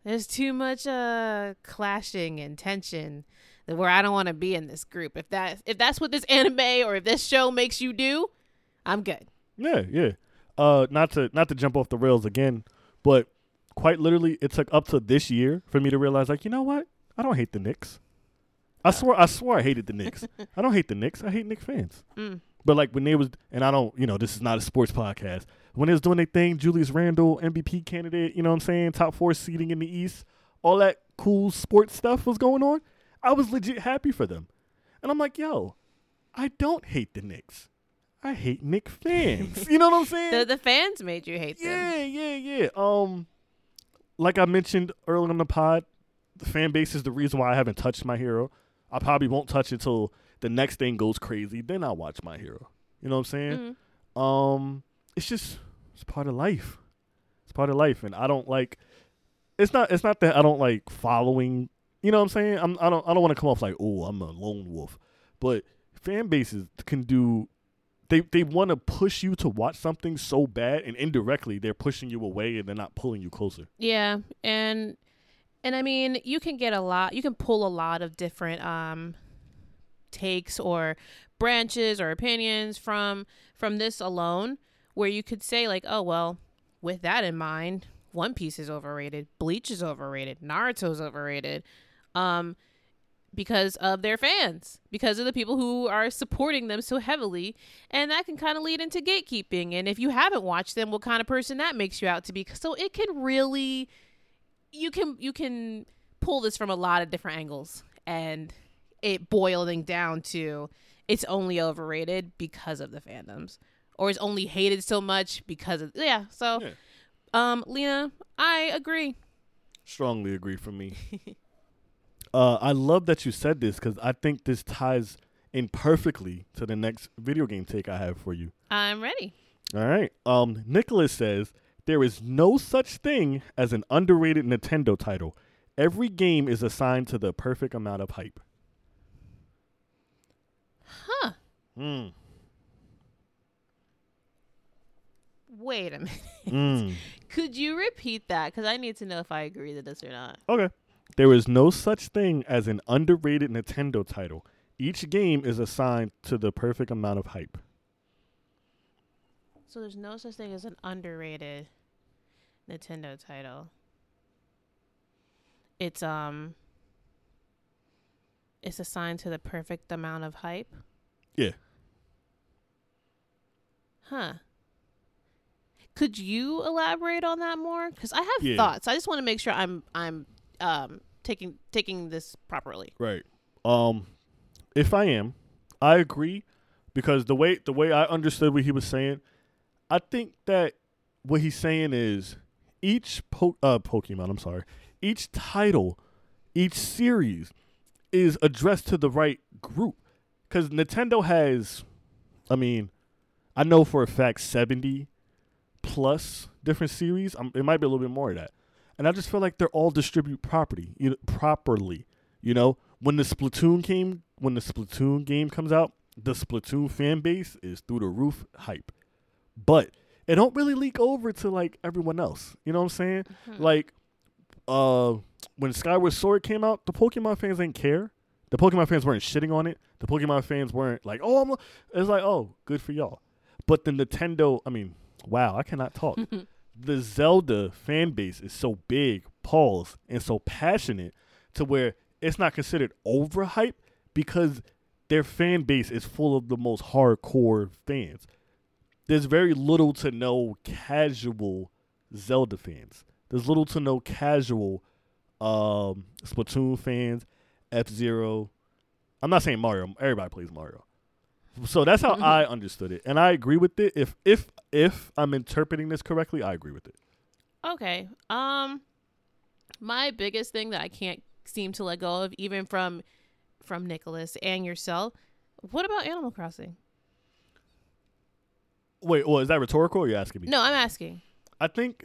There's too much uh clashing and tension where I don't want to be in this group. If that if that's what this anime or if this show makes you do, I'm good. yeah, yeah. Uh, not to not to jump off the rails again, but quite literally, it took up to this year for me to realize, like, you know what? I don't hate the Knicks. I swore, I swore I hated the Knicks. I don't hate the Knicks. I hate Knicks fans. Mm. But like when they was, and I don't, you know, this is not a sports podcast. When they was doing their thing, Julius Randle, MVP candidate, you know what I'm saying, top four seeding in the East, all that cool sports stuff was going on. I was legit happy for them, and I'm like, yo, I don't hate the Knicks. I hate Knicks fans. you know what I'm saying? The the fans made you hate them. Yeah, yeah, yeah. Um, like I mentioned earlier on the pod, the fan base is the reason why I haven't touched my hero. I probably won't touch it till the next thing goes crazy. Then I'll watch my hero. You know what I'm saying? Mhm. Um, it's just it's part of life. It's part of life, and I don't like. It's not. It's not that I don't like following. You know what I'm saying? I'm. I don't. I don't want to come off like, oh, I'm a lone wolf. But fan bases can do. They they want to push you to watch something so bad, and indirectly they're pushing you away, and they're not pulling you closer. Yeah, and and I mean, you can get a lot. You can pull a lot of different um takes or branches or opinions from from this alone, where you could say like, oh well, with that in mind, One Piece is overrated, Bleach is overrated, Naruto's overrated, um, because of their fans, because of the people who are supporting them so heavily, and that can kind of lead into gatekeeping. And if you haven't watched them, what kind of person that makes you out to be? So it can really, you can you can pull this from a lot of different angles, and it boiling down to it's only overrated because of the fandoms, or it's only hated so much because of yeah. So, Yeah. um, Lena, I agree. Strongly agree from me. uh, I love that you said this because I think this ties in perfectly to the next video game take I have for you. I'm ready. All right. Um, Nicholas says there is no such thing as an underrated Nintendo title. Every game is assigned to the perfect amount of hype. Huh. Hmm. Wait a minute. Mm. Could you repeat that? Because I need to know if I agree to this or not. Okay. There is no such thing as an underrated Nintendo title. Each game is assigned to the perfect amount of hype. So there's no such thing as an underrated Nintendo title. It's um it's assigned to the perfect amount of hype. Yeah. Huh. Could you elaborate on that more? Cuz I have Yeah. thoughts. I just want to make sure I'm I'm um taking taking this properly. Right. Um, if I am, I agree because the way the way I understood what he was saying, I think that what he's saying is each po- uh, Pokemon. I'm sorry, each title, each series is addressed to the right group because Nintendo has, I mean, I know for a fact seventy plus different series. Um, it might be a little bit more of that, and I just feel like they're all distribute property you know, properly. You know, when the Splatoon came, when the Splatoon game comes out, the Splatoon fan base is through the roof hype. But it don't really leak over to like everyone else. You know what I'm saying? Hmm. Like, uh, when Skyward Sword came out, the Pokemon fans didn't care. The Pokemon fans weren't shitting on it. The Pokemon fans weren't like, oh, I'm. It's like, oh, good for y'all. But the Nintendo, I mean, wow, I cannot talk. the Zelda fan base is so big, pause, and so passionate to where it's not considered overhype because their fan base is full of the most hardcore fans. There's very little to no casual Zelda fans. There's little to no casual um, Splatoon fans, F Zero. I'm not saying Mario. Everybody plays Mario. So that's how I understood it, and I agree with it. If if if I'm interpreting this correctly, I agree with it. Okay. Um my biggest thing that I can't seem to let go of even from from Nicholas and yourself, what about Animal Crossing? Wait, well, is that rhetorical? Or you asking me? No, I'm asking. I think,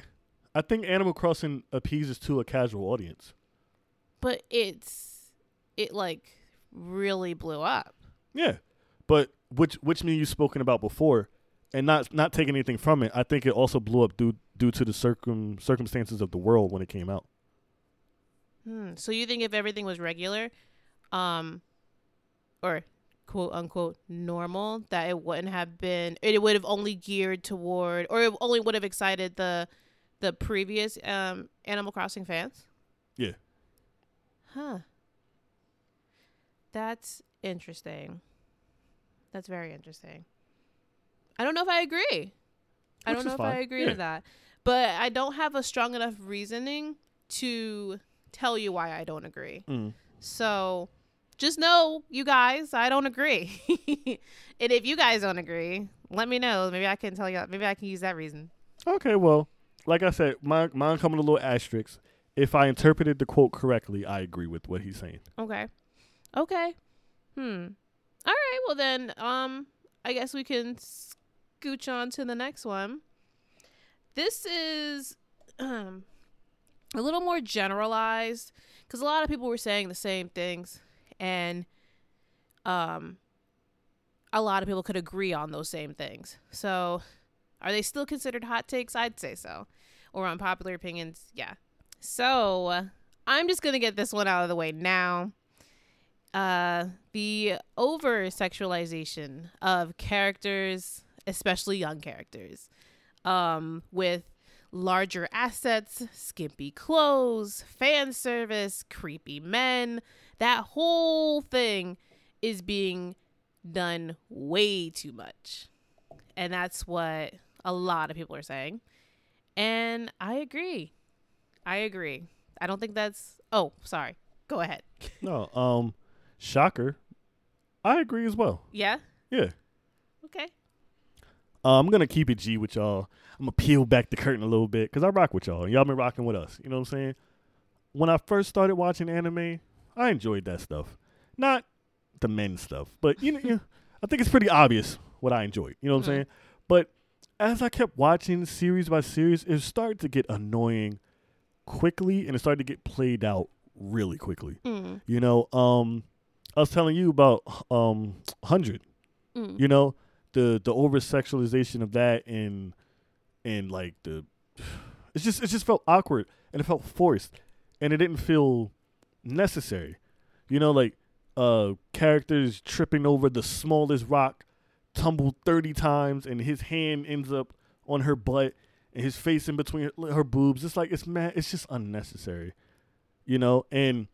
I think Animal Crossing appeases to a casual audience. But it's it like really blew up. Yeah, but which which me you've spoken about before, and not not taking anything from it. I think it also blew up due due to the circum circumstances of the world when it came out. Hmm. So you think if everything was regular, um, or quote unquote normal, that it wouldn't have been, it would have only geared toward, or it only would have excited the the previous um Animal Crossing fans? Yeah. Huh. That's interesting. That's very interesting. I don't know if I agree. I don't know if. I agree Yeah. to that. But I don't have a strong enough reasoning to tell you why I don't agree. Mm. So just know, you guys, I don't agree. and if you guys don't agree, let me know. Maybe I can tell you. Maybe I can use that reason. Okay, well, like I said, mine mine coming a little asterisk. If I interpreted the quote correctly, I agree with what he's saying. Okay. Okay. Hmm. All right. Well then, um, I guess we can scooch on to the next one. This is um a little more generalized because a lot of people were saying the same things, and um, a lot of people could agree on those same things. So, are they still considered hot takes? I'd say so. Or unpopular opinions? Yeah. So, I'm just gonna get this one out of the way now uh, the over sexualization of characters, especially young characters, um, with larger assets, skimpy clothes, fan service, creepy men. That whole thing is being done way too much. And that's what a lot of people are saying. And I agree. I agree. I don't think that's. Oh, sorry. Go ahead. No, um, shocker. I agree as well. Yeah? Yeah. Okay. Uh, I'm gonna keep it G with y'all. I'm gonna peel back the curtain a little bit because I rock with y'all. And y'all been rocking with us. You know what I'm saying? When I first started watching anime, I enjoyed that stuff. Not the men stuff, but you know, you know, I think it's pretty obvious what I enjoyed. You know what Mhm. I'm saying? But as I kept watching series by series, it started to get annoying quickly, and it started to get played out really quickly. Mm. You know, um, I was telling you about um, Hundred Mm. you know the the over sexualization of that and and like the it's just it just felt awkward and it felt forced and it didn't feel necessary you know like uh characters tripping over the smallest rock tumbled 30 times and his hand ends up on her butt and his face in between her, her boobs it's like it's mad it's just unnecessary you know and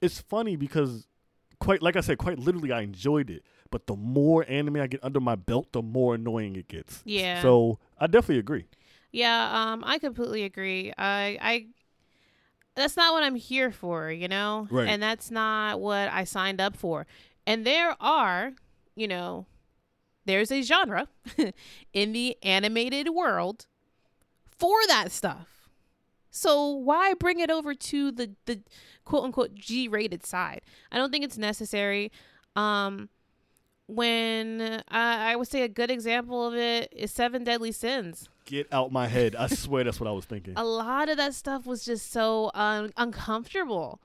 it's funny because quite like i said quite literally i enjoyed it but the more anime I get under my belt, the more annoying it gets. Yeah. So I definitely agree. yeah, um, I completely agree. I, I, that's not what I'm here for, you know, Right. and that's not what I signed up for. And there are, you know, there's a genre in the animated world for that stuff. So why bring it over to the the quote unquote G rated side? I don't think it's necessary. Um, when uh, I would say a good example of it is Seven Deadly Sins. Get out my head. I swear that's what I was thinking. A lot of that stuff was just so un- uncomfortable,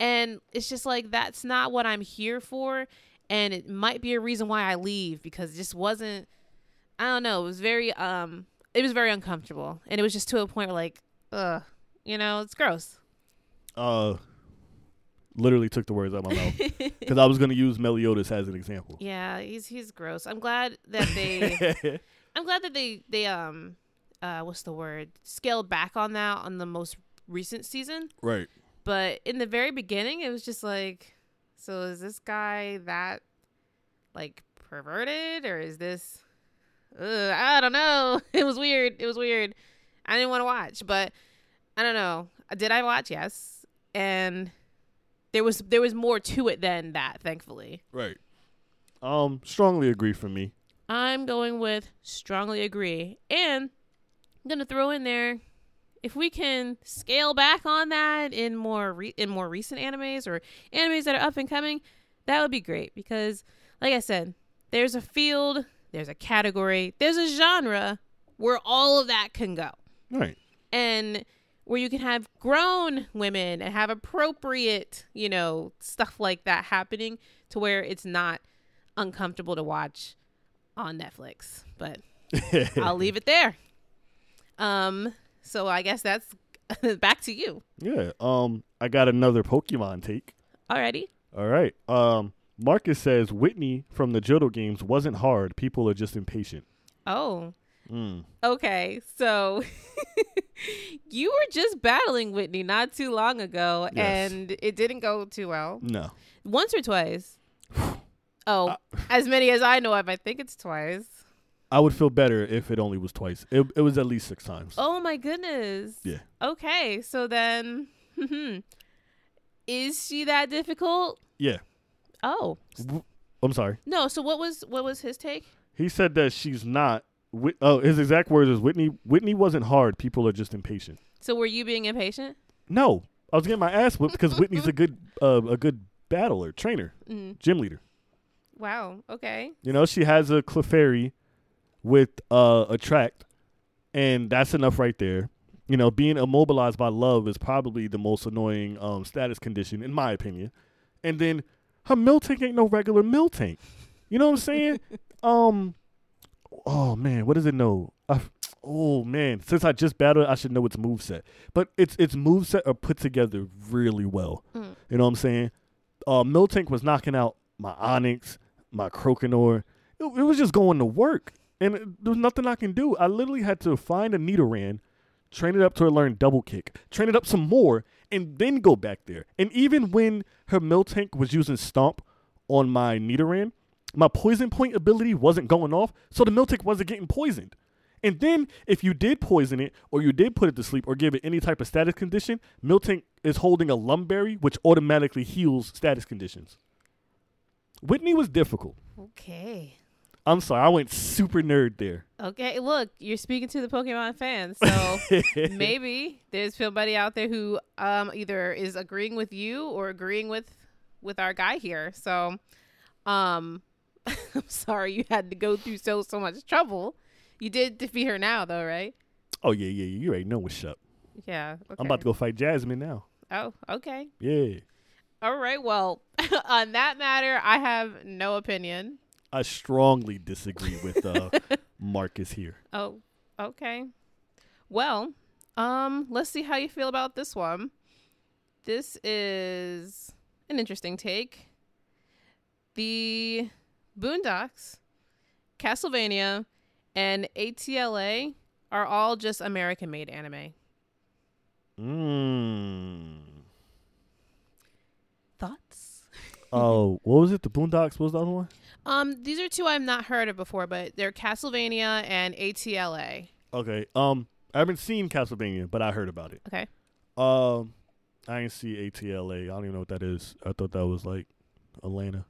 and it's just like that's not what I'm here for, and it might be a reason why I leave because it just wasn't. I don't know. It was very um. it was very uncomfortable, and it was just to a point where like, ugh, you know, it's gross. Uh, literally took the words out of my mouth because I was gonna use Meliodas as an example. yeah, he's he's gross. I'm glad that they. I'm glad that they they um uh what's the word scaled back on that on the most recent season. right. But in the very beginning, it was just like, so is this guy that like perverted or is this? Ugh, I don't know. It was weird. It was weird. I didn't want to watch, but I don't know. Did I watch? Yes, and there was there was more to it than that. Thankfully, Right. Um, strongly agree for me. I'm going with strongly agree, and I'm gonna throw in there if we can scale back on that in more re- in more recent animes or animes that are up and coming, that would be great because, like I said, there's a field, there's a category, there's a genre where all of that can go, Right. and where you can have grown women and have appropriate, you know, stuff like that happening to where it's not uncomfortable to watch on Netflix. But I'll leave it there. Um, so I guess that's back to you. Yeah. Um, I got another Pokemon take. Alrighty. All right. Um, Marcus says Whitney from the Johto games wasn't hard. People are just impatient. Oh, Mm. okay. So you were just battling Whitney not too long ago, Yes. and it didn't go too well. No. Once or twice. Oh, Uh, as many as I know of, I think it's twice. I would feel better if it only was twice. It, it was at least six times. Oh my goodness. Yeah. Okay, so then, is she that difficult? Yeah. Oh I'm sorry. no. So what was what was his take? He said that she's not. Whit- oh, his exact words is Whitney. Whitney wasn't hard. People are just impatient. So were you being impatient? No, I was getting my ass whipped because Whitney's a good, uh, a good battler, trainer, Mm. gym leader. Wow. Okay. You know, she has a Clefairy with uh, attract, and that's enough right there. You know, being immobilized by love is probably the most annoying um, status condition, in my opinion. And then her Miltank ain't no regular Miltank. You know what I'm saying? um, oh man, what does it know? I, oh man, since I just battled, I should know its moveset. But its its moveset are put together really well. Mm. You know what I'm saying? Uh, Miltank was knocking out my Onix, my Croconaw. It, it was just going to work. And it, there was nothing I can do. I literally had to find a Nidoran, train it up to learn double kick, train it up some more, and then go back there. And even when her Miltank was using Stomp on my Nidoran, my poison point ability wasn't going off, so the Miltank wasn't getting poisoned. And then if you did poison it, or you did put it to sleep, or give it any type of status condition, Miltank is holding a Lum Berry, which automatically heals status conditions. Whitney was difficult. Okay. I'm sorry, I went super nerd there. Okay. Look, you're speaking to the Pokemon fans, so maybe there's somebody out there who um either is agreeing with you or agreeing with with our guy here. So, um, I'm sorry you had to go through so so much trouble. You did defeat her now, though, right? oh yeah, yeah, yeah. You already know what's up. Yeah. Okay. I'm about to go fight Jasmine now. Oh, okay. Yeah. All right. Well, on that matter, I have no opinion. I strongly disagree with uh, Marcus here. Oh, okay. Well, um, let's see how you feel about this one. This is an interesting take. The Boondocks, Castlevania, and ATLA are all just American made anime. Mm. Thoughts? Oh, what was it? The Boondocks. What was the other one? Um, these are two I've not heard of before, but they're Castlevania and ATLA. Okay. Um, I haven't seen Castlevania, but I heard about it. Okay. Um, I didn't see ATLA. I don't even know what that is. I thought that was like Atlanta.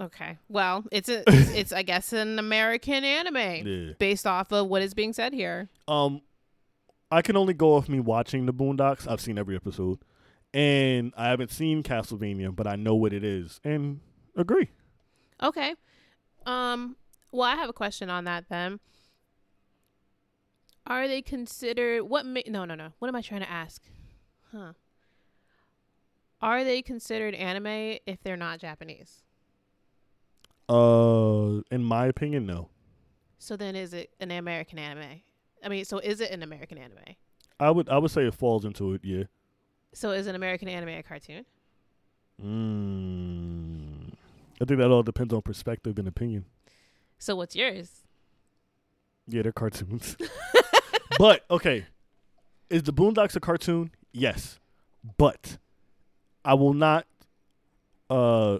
Okay. Well, it's a it's, it's I guess an American anime Yeah. based off of what is being said here. Um, I can only go off me watching the Boondocks. I've seen every episode, and I haven't seen Castlevania, but I know what it is, and agree. Okay. Um well, I have a question on that then. Are they considered what ma- No, no, no. What am I trying to ask? Huh. Are they considered anime if they're not Japanese? Uh, in my opinion, no. So then is it an American anime? I mean, so is it an American anime? I would I would say it falls into it. Yeah. So is an American anime a cartoon? Mm. I think that all depends on perspective and opinion. So what's yours? Yeah, they're cartoons. but okay, is the Boondocks a cartoon? Yes, but I will not. Uh,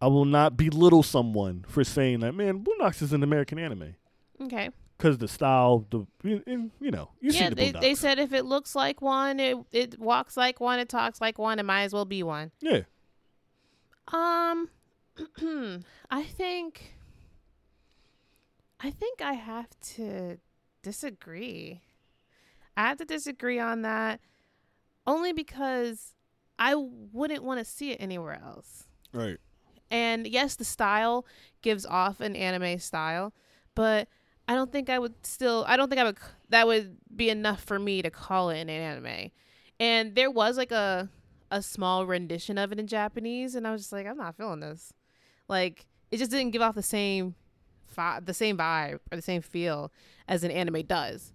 I will not belittle someone for saying that. Man, Boondocks is an American anime Okay. because the style, the you you know, you see yeah, the they, Boondocks. they said if it looks like one, it it walks like one, it talks like one, it might as well be one. yeah, Um, I think, I think I have to disagree. I have to disagree on that, only because I wouldn't want to see it anywhere else. right. And yes, the style gives off an anime style, but I don't think I would still. I don't think I would. That would be enough for me to call it an anime. And there was like a a small rendition of it in Japanese, and I was just like, I'm not feeling this. Like it just didn't give off the same, the same vibe or the same feel as an anime does.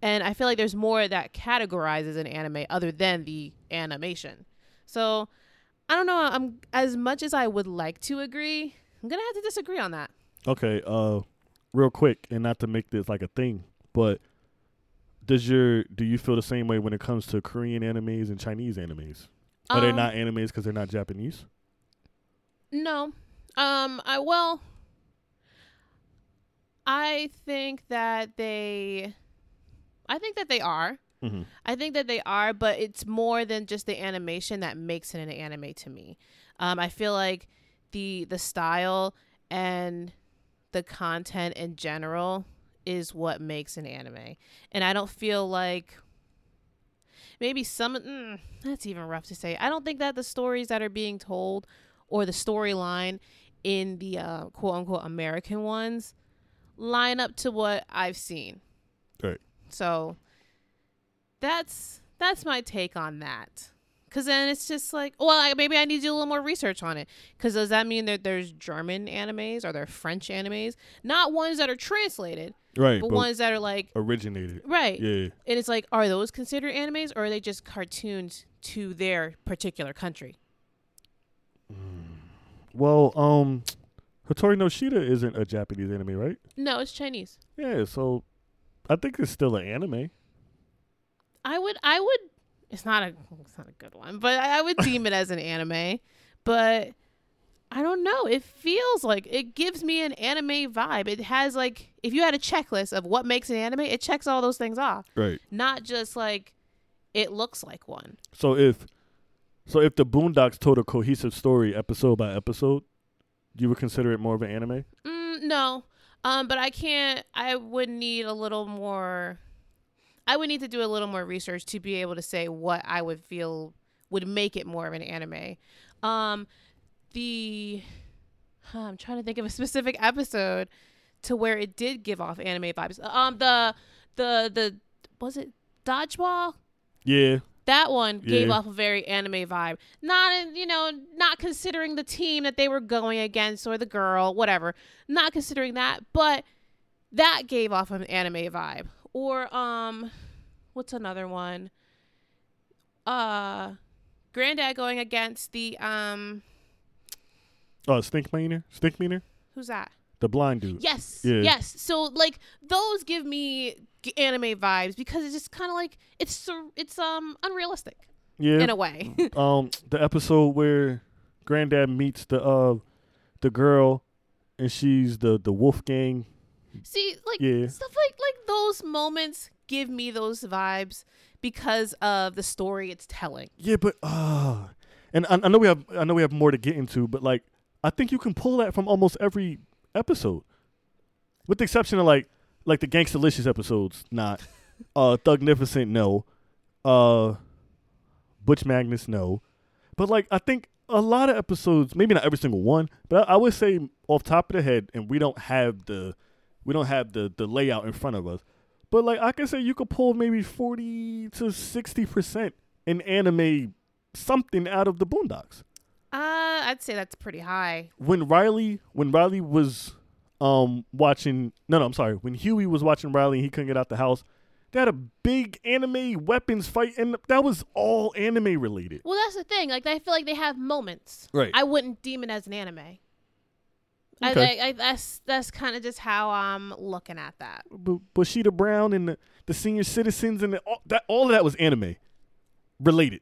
And I feel like there's more that categorizes an anime other than the animation. So I don't know. I'm as much as I would like to agree, I'm gonna have to disagree on that. Okay, uh real quick and not to make this like a thing, but does your do you feel the same way when it comes to Korean animes and Chinese animes? Are they Um, not animes because they're not Japanese? No. Um. I well. I think that they. I think that they are. Mm-hmm. I think that they are, but it's more than just the animation that makes it an anime to me. Um, I feel like the the style and the content in general is what makes an anime, and I don't feel like maybe some. Mm, that's even rough to say. I don't think that the stories that are being told or the storyline in the uh, quote unquote American ones line up to what I've seen. Right. So that's that's my take on that. Cause then it's just like, well, I, maybe I need to do a little more research on it. Cause does that mean that there's German animes or there French animes, not ones that are translated, Right, but but ones that are like originated. right? Yeah. And it's like, are those considered animes or are they just cartoons to their particular country? Well, um, Hitori no Shita isn't a Japanese anime, right? No, it's Chinese. Yeah, so I think it's still an anime. I would I would it's not a it's not a good one, but I, I would deem it as an anime. But I don't know. It feels like it gives me an anime vibe. It has like if you had a checklist of what makes an anime, it checks all those things off. Right. Not just like it looks like one. So if so if the Boondocks told a cohesive story episode by episode, you would consider it more of an anime? Mm, no. Um, but I can't. I would need a little more. I would need to do a little more research to be able to say what I would feel would make it more of an anime. Um, the huh, I'm trying to think of a specific episode to where it did give off anime vibes. Um, the the the was it dodgeball? Yeah. That one gave Yeah. off a very anime vibe. Not, in- you know, not considering the team that they were going against or the girl, whatever. Not considering that, but that gave off an anime vibe. Or um, what's another one? Uh, Granddad going against the um, Oh, Stink Meaner? Stink Meaner? who's that? The blind dude. Yes, Yeah. yes. So like those give me anime vibes because it's just kind of like it's it's um unrealistic Yeah. in a way. um the episode where granddad meets the uh the girl and she's the the Wolfgang. See, like Yeah. stuff like like those moments give me those vibes because of the story it's telling. Yeah, but uh and I, I know we have I know we have more to get into, but like I think you can pull that from almost every episode. With the exception of like like the Gangstalicious episodes, not uh Thugnificent, no. Uh Butch Magnus, no. But like I think a lot of episodes, maybe not every single one, but I, I would say off top of the head, and we don't have the we don't have the the layout in front of us. But like I can say you could pull maybe forty to sixty percent in anime something out of the Boondocks. Uh, I'd say that's pretty high. When Riley when Riley was um watching no no I'm sorry when Huey was watching Riley and he couldn't get out the house. They had a big anime weapons fight and that was all anime related. Well, that's the thing. Like, I feel like they have moments. Right. I wouldn't deem it as an anime. I, Okay. I, I, that's that's kind of just how I'm looking at that. B- Bushido Brown and the, the senior citizens and the, all that all of that was anime related.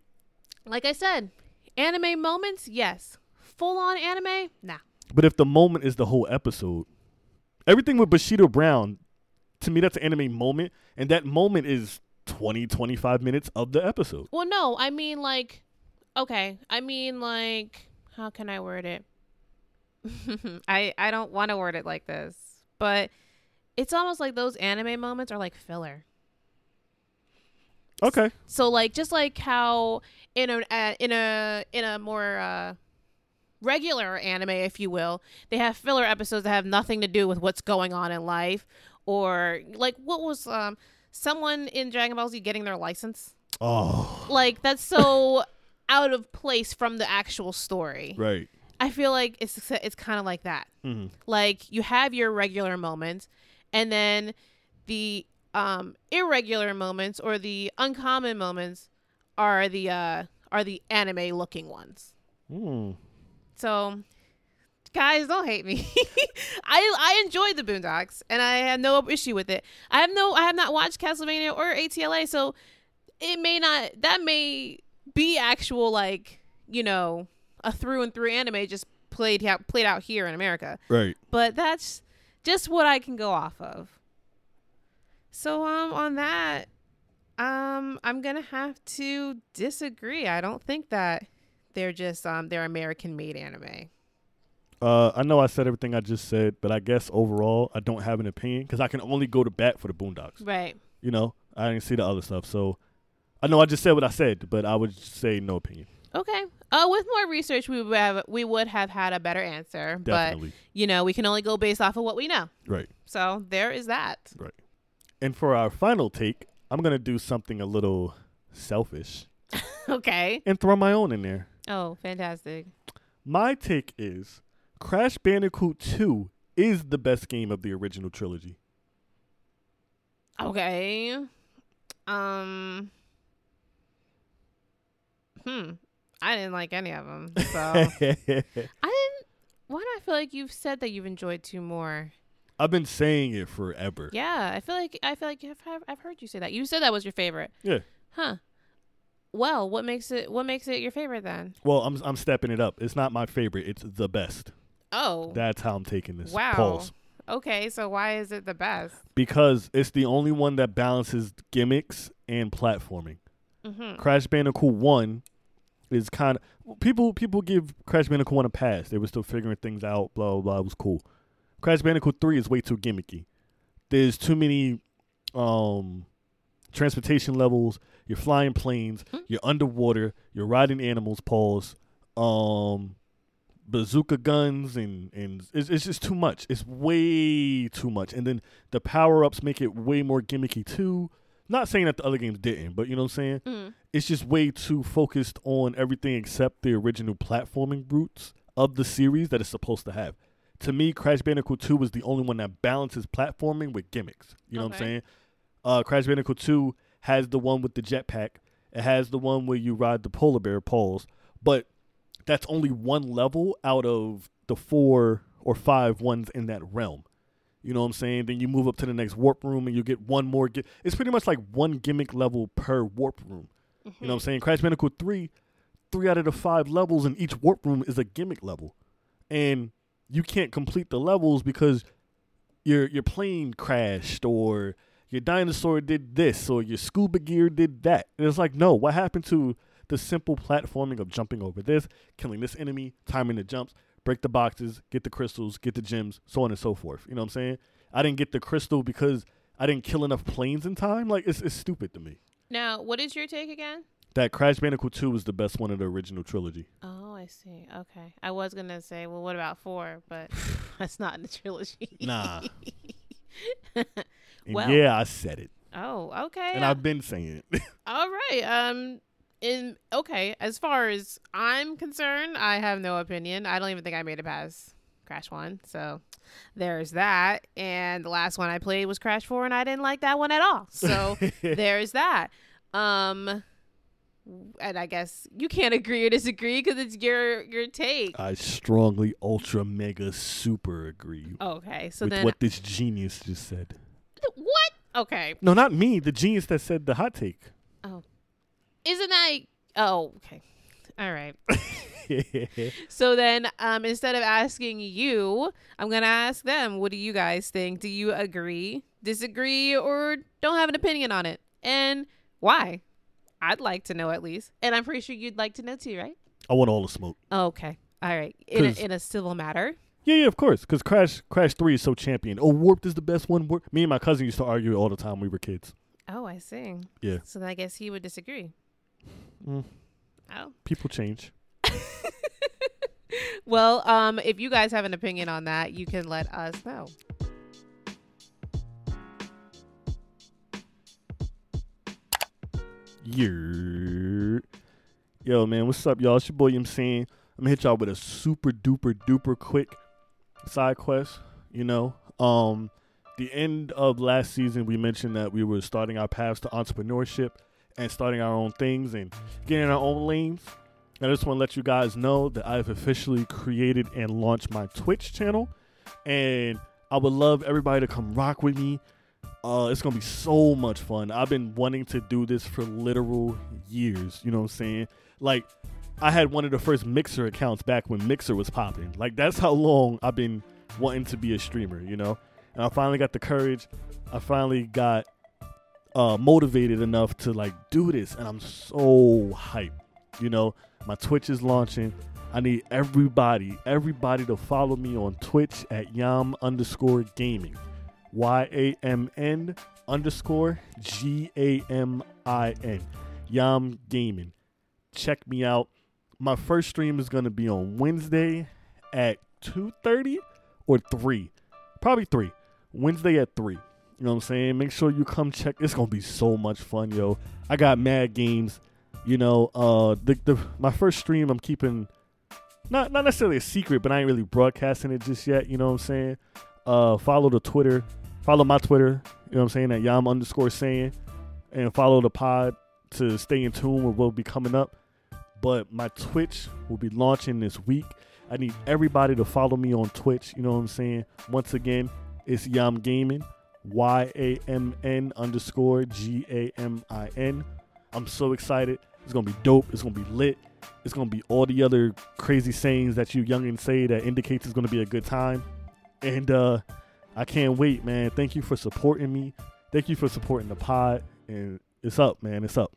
Like I said, anime moments, yes. Full on anime, nah. But if the moment is the whole episode, everything with Bushido Brown, to me, that's an anime moment. And that moment is 20, 25 minutes of the episode. Well, no, I mean like, okay, I mean like, how can I word it? I I don't want to word it like this, but it's almost like those anime moments are like filler. Okay. So like just like how in a uh, in a in a more uh, regular anime, if you will, they have filler episodes that have nothing to do with what's going on in life, or like what was um someone in Dragon Ball Z getting their license? Oh, Like that's so out of place from the actual story. right. I feel like it's it's kind of like that. hmm Like you have your regular moments, and then the um, irregular moments or the uncommon moments are the uh, are the anime looking ones. Mm. So, guys, don't hate me. I I enjoyed the Boondocks, and I had no issue with it. I have no I have not watched Castlevania or ATLA, so it may not that may be actual like you know a through and through anime just played out played out here in America Right. but that's just what I can go off of. So um on that um I'm going to have to disagree. I don't think that they're just um they're American made anime. Uh, I know I said everything I just said, but I guess overall I don't have an opinion because I can only go to bat for the Boondocks. Right. You know, I didn't see the other stuff, so I know I just said what I said, but I would say no opinion. Okay. Uh with more research we would have we would have had a better answer, but Definitely. you know, we can only go based off of what we know. right. So there is that. Right. And for our final take, I'm gonna do something a little selfish okay. and throw my own in there. Oh, fantastic. My take is Crash Bandicoot 2 is the best game of the original trilogy. Okay. Um. Hmm. I didn't like any of them. So I didn't. Why do I feel like you've said that you've enjoyed two more? I've been saying it forever. Yeah, I feel like I feel like I've, I've heard you say that. You said that was your favorite. Yeah. Huh. Well, what makes it what makes it your favorite then? Well, I'm I'm stepping it up. It's not my favorite. It's the best. Oh. That's how I'm taking this. wow. Pause. Okay, so why is it the best? Because it's the only one that balances gimmicks and platforming. Mm-hmm. Crash Bandicoot 1 is kind of people people give Crash Bandicoot 1 a pass. They were still figuring things out, blah blah blah. It was cool. Crash Bandicoot 3 is way too gimmicky. There's too many um transportation levels. You're flying planes, Hmm. you're underwater, you're riding animals, paws, um bazooka guns and and it's, it's just too much. It's way too much. And then the power-ups make it way more gimmicky too. Not saying that the other games didn't, but you know what I'm saying? Mm. it's just way too focused on everything except the original platforming roots of the series that it's supposed to have. To me, Crash Bandicoot 2 was the only one that balances platforming with gimmicks. You know what I'm saying? Uh, Crash Bandicoot 2 has the one with the jetpack. It has the one where you ride the polar bear poles, but that's only one level out of the four or five ones in that realm. You know what I'm saying? Then you move up to the next warp room and you get one more. Gi- it's pretty much like one gimmick level per warp room. You know what I'm saying? Crash Bandicoot 3, three out of the five levels in each warp room is a gimmick level. And you can't complete the levels because your your plane crashed or your dinosaur did this or your scuba gear did that. And it's like, no, what happened to the simple platforming of jumping over this, killing this enemy, timing the jumps, break the boxes, get the crystals, get the gems, so on and so forth. You know what I'm saying? I didn't get the crystal because I didn't kill enough planes in time. Like it's it's stupid to me. Now, what is your take again? That Crash Bandicoot 2 was the best one of the original trilogy. Oh, I see. Okay. I was going to say, well, what about 4, but that's not in the trilogy. Nah. Well. yeah, I said it. oh, okay. And I've been saying it. All right. Um in okay, as far as I'm concerned, I have no opinion. I don't even think I made it past Crash 1. So, there's that. And the last one I played was Crash 4 and I didn't like that one at all. So there's that. Um and I guess you can't agree or disagree because it's your your take. I strongly, ultra, mega, super agree Okay, so with then what this genius just said. what? Okay, No, not me. The genius that said the hot take. Isn't that? Oh, okay, all right. So then, um, instead of asking you, I'm gonna ask them. What do you guys think? Do you agree, disagree, or don't have an opinion on it? And why? I'd like to know at least, and I'm pretty sure you'd like to know too, right? I want all the smoke. Okay, all right. In a, in a civil matter. Yeah, yeah, of course. Because Crash, Crash Three is so champion. Oh, Warped is the best one. Warp. Me and my cousin used to argue all the time when we were kids. Oh, I see. Yeah. So then I guess he would disagree. Mm. Oh. People change. Well, um, if you guys have an opinion on that, you can let us know. Yeah. Yo, man, what's up, y'all? It's your boy, I'm saying. I'm gonna hit y'all with a super duper duper quick side quest. You know, um, the end of last season, we mentioned that we were starting our paths to entrepreneurship and starting our own things and getting our own lanes. I just want to let you guys know that I've officially created and launched my Twitch channel, and I would love everybody to come rock with me. Uh, it's gonna be so much fun. I've been wanting to do this for literal years. You know what I'm saying? Like, I had one of the first Mixer accounts back when Mixer was popping. Like, that's how long I've been wanting to be a streamer. You know, and I finally got the courage. I finally got uh, motivated enough to like do this, and I'm so hyped. You know, my Twitch is launching. I need everybody, everybody to follow me on Twitch at yam underscore gaming. Y A M N underscore G A M I N. Yam Gaming. Check me out. My first stream is gonna be on Wednesday at 2:30 or 3. Probably 3. Wednesday at 3. You know what I'm saying? Make sure you come check. It's gonna be so much fun, yo. I got mad games. You know, uh the, the my first stream I'm keeping not not necessarily a secret, but I ain't really broadcasting it just yet. You know what I'm saying? Uh, follow the Twitter, follow my Twitter. You know what I'm saying? At Yam underscore saying, and follow the pod to stay in tune with what will be coming up. But my Twitch will be launching this week. I need everybody to follow me on Twitch. You know what I'm saying? Once again, it's Yam Gaming, Y A M N underscore G A M I N. I'm so excited. It's gonna be dope. It's gonna be lit. It's gonna be all the other crazy sayings that you youngins say that indicates it's gonna be a good time. And uh I can't wait, man. Thank you for supporting me. Thank you for supporting the pod. And it's up, man. It's up.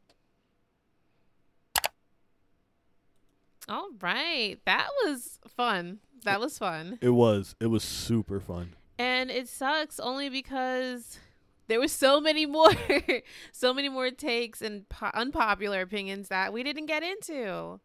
All right, that was fun. That was fun, It was. It was super fun. And it sucks only because there were so many more, so many more takes and po- unpopular opinions that we didn't get into.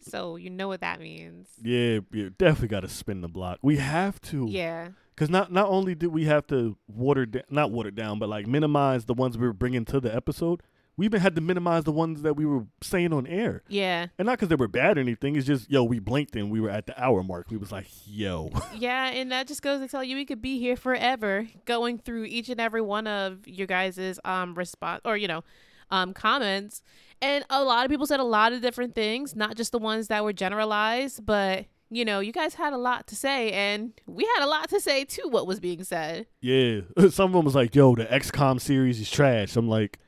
So you know what that means. Yeah, yeah definitely got to spin the block. We have to. Yeah. Because not not only did we have to water da- not water down, but like minimize the ones we were bringing to the episode. We even had to minimize the ones that we were saying on air, Yeah. and not because they were bad or anything. It's just yo, we blinked and we were at the hour mark. We was like, yo, Yeah, and that just goes to tell you we could be here forever going through each and every one of your guys's um response or you know, um comments. And a lot of people said a lot of different things, not just the ones that were generalized, but you know, you guys had a lot to say and we had a lot to say too what was being said. yeah. Some of them was like, yo, the XCOM series is trash. I'm like,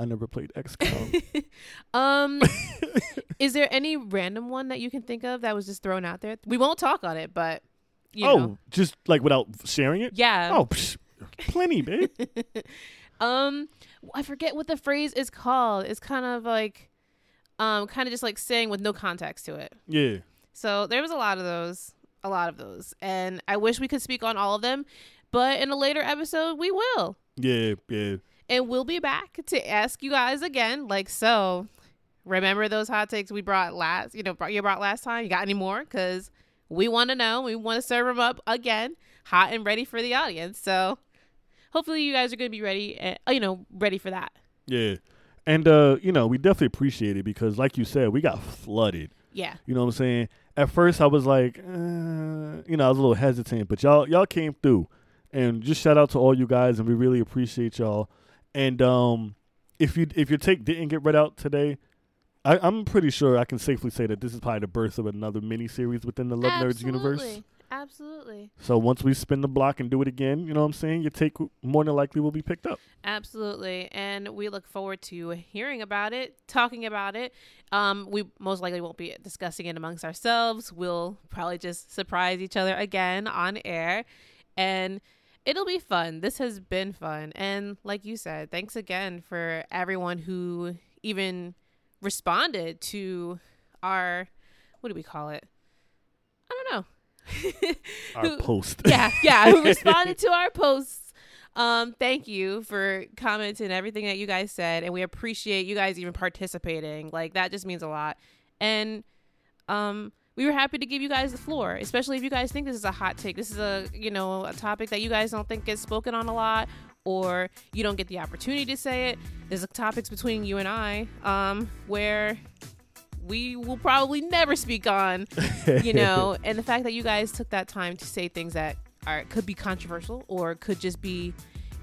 I never played XCOM. Um is there any random one that you can think of that was just thrown out there? We won't talk on it, but you oh, know. just like without sharing it. Yeah. Oh, psh, plenty, babe. um i forget what the phrase is called it's kind of like um kind of just like saying with no context to it Yeah. so there was a lot of those a lot of those and i wish we could speak on all of them but in a later episode we will Yeah, yeah. And we'll be back to ask you guys again like so remember those hot takes we brought last you know brought- you brought last time you got any more because we want to know we want to serve them up again hot and ready for the audience so hopefully you guys are going to be ready uh, you know ready for that Yeah. And uh, you know, we definitely appreciate it because, like you said, we got flooded. Yeah. You know what I'm saying? At first, I was like, uh, you know, I was a little hesitant, but y'all y'all came through, and just shout out to all you guys, and we really appreciate y'all. And um, if you if your take didn't get read out today, I, I'm pretty sure I can safely say that this is probably the birth of another mini series within the Love Nerds universe. Absolutely. Absolutely. So once we spin the block and do it again, you know what I'm saying? Your take more than likely will be picked up. Absolutely. And we look forward to hearing about it, talking about it. Um, we most likely won't be discussing it amongst ourselves. We'll probably just surprise each other again on air. And it'll be fun. This has been fun. And like you said, thanks again for everyone who even responded to our what do we call it? I don't know. Our Who- post. yeah, yeah, who responded to our posts. Um, thank you for commenting everything that you guys said, and we appreciate you guys even participating. Like that just means a lot. And um, we were happy to give you guys the floor, especially if you guys think this is a hot take. This is a you know a topic that you guys don't think gets spoken on a lot, or you don't get the opportunity to say it. There's topics between you and I, um, where we will probably never speak on you know and the fact that you guys took that time to say things that are could be controversial or could just be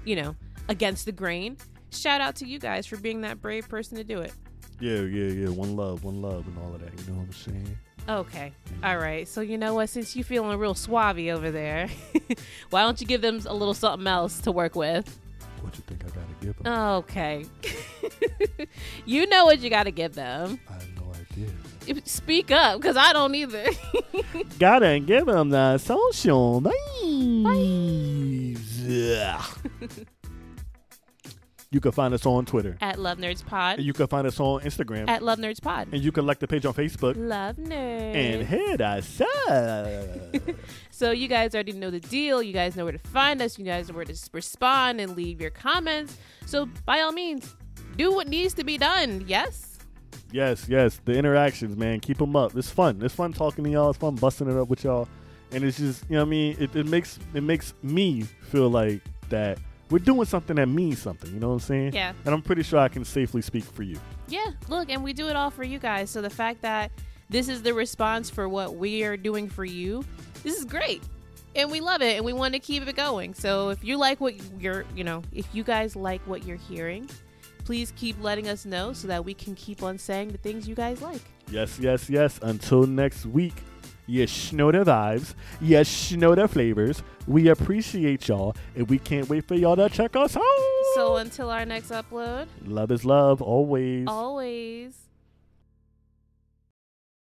you know against the grain shout out to you guys for being that brave person to do it Yeah, yeah, yeah. One love, one love, and all of that. You know what I'm saying? Okay. All right. So you know what? Since you're feeling real suave over there why don't you give them a little something else to work with? What you think I gotta give them? okay. You know what you got to give them. I have no idea. Speak up because i don't either. Gotta give them the social vibes. You can find us on Twitter. at love nerds pod You can find us on Instagram. at love nerds pod and you can like the page on Facebook. love nerds And hit us up. So you guys already know the deal. You guys know where to find us. You guys know where to respond and leave your comments. So by all means, do what needs to be done. Yes. yes, yes. The interactions, man. Keep them up. It's fun. It's fun talking to y'all. It's fun busting it up with y'all. And it's just, you know what I mean? It, it makes it makes me feel like that we're doing something that means something. You know what I'm saying? Yeah. And I'm pretty sure I can safely speak for you. Yeah. Look, and we do it all for you guys. So the fact that this is the response for what we are doing for you, this is great. And we love it and we want to keep it going. So if you like what you're, you know, if you guys like what you're hearing, please keep letting us know so that we can keep on saying the things you guys like. Yes, yes, yes. Until next week, you know the vibes, you know the flavors. We appreciate y'all, and we can't wait for y'all to check us out. So until our next upload, love is love, always. always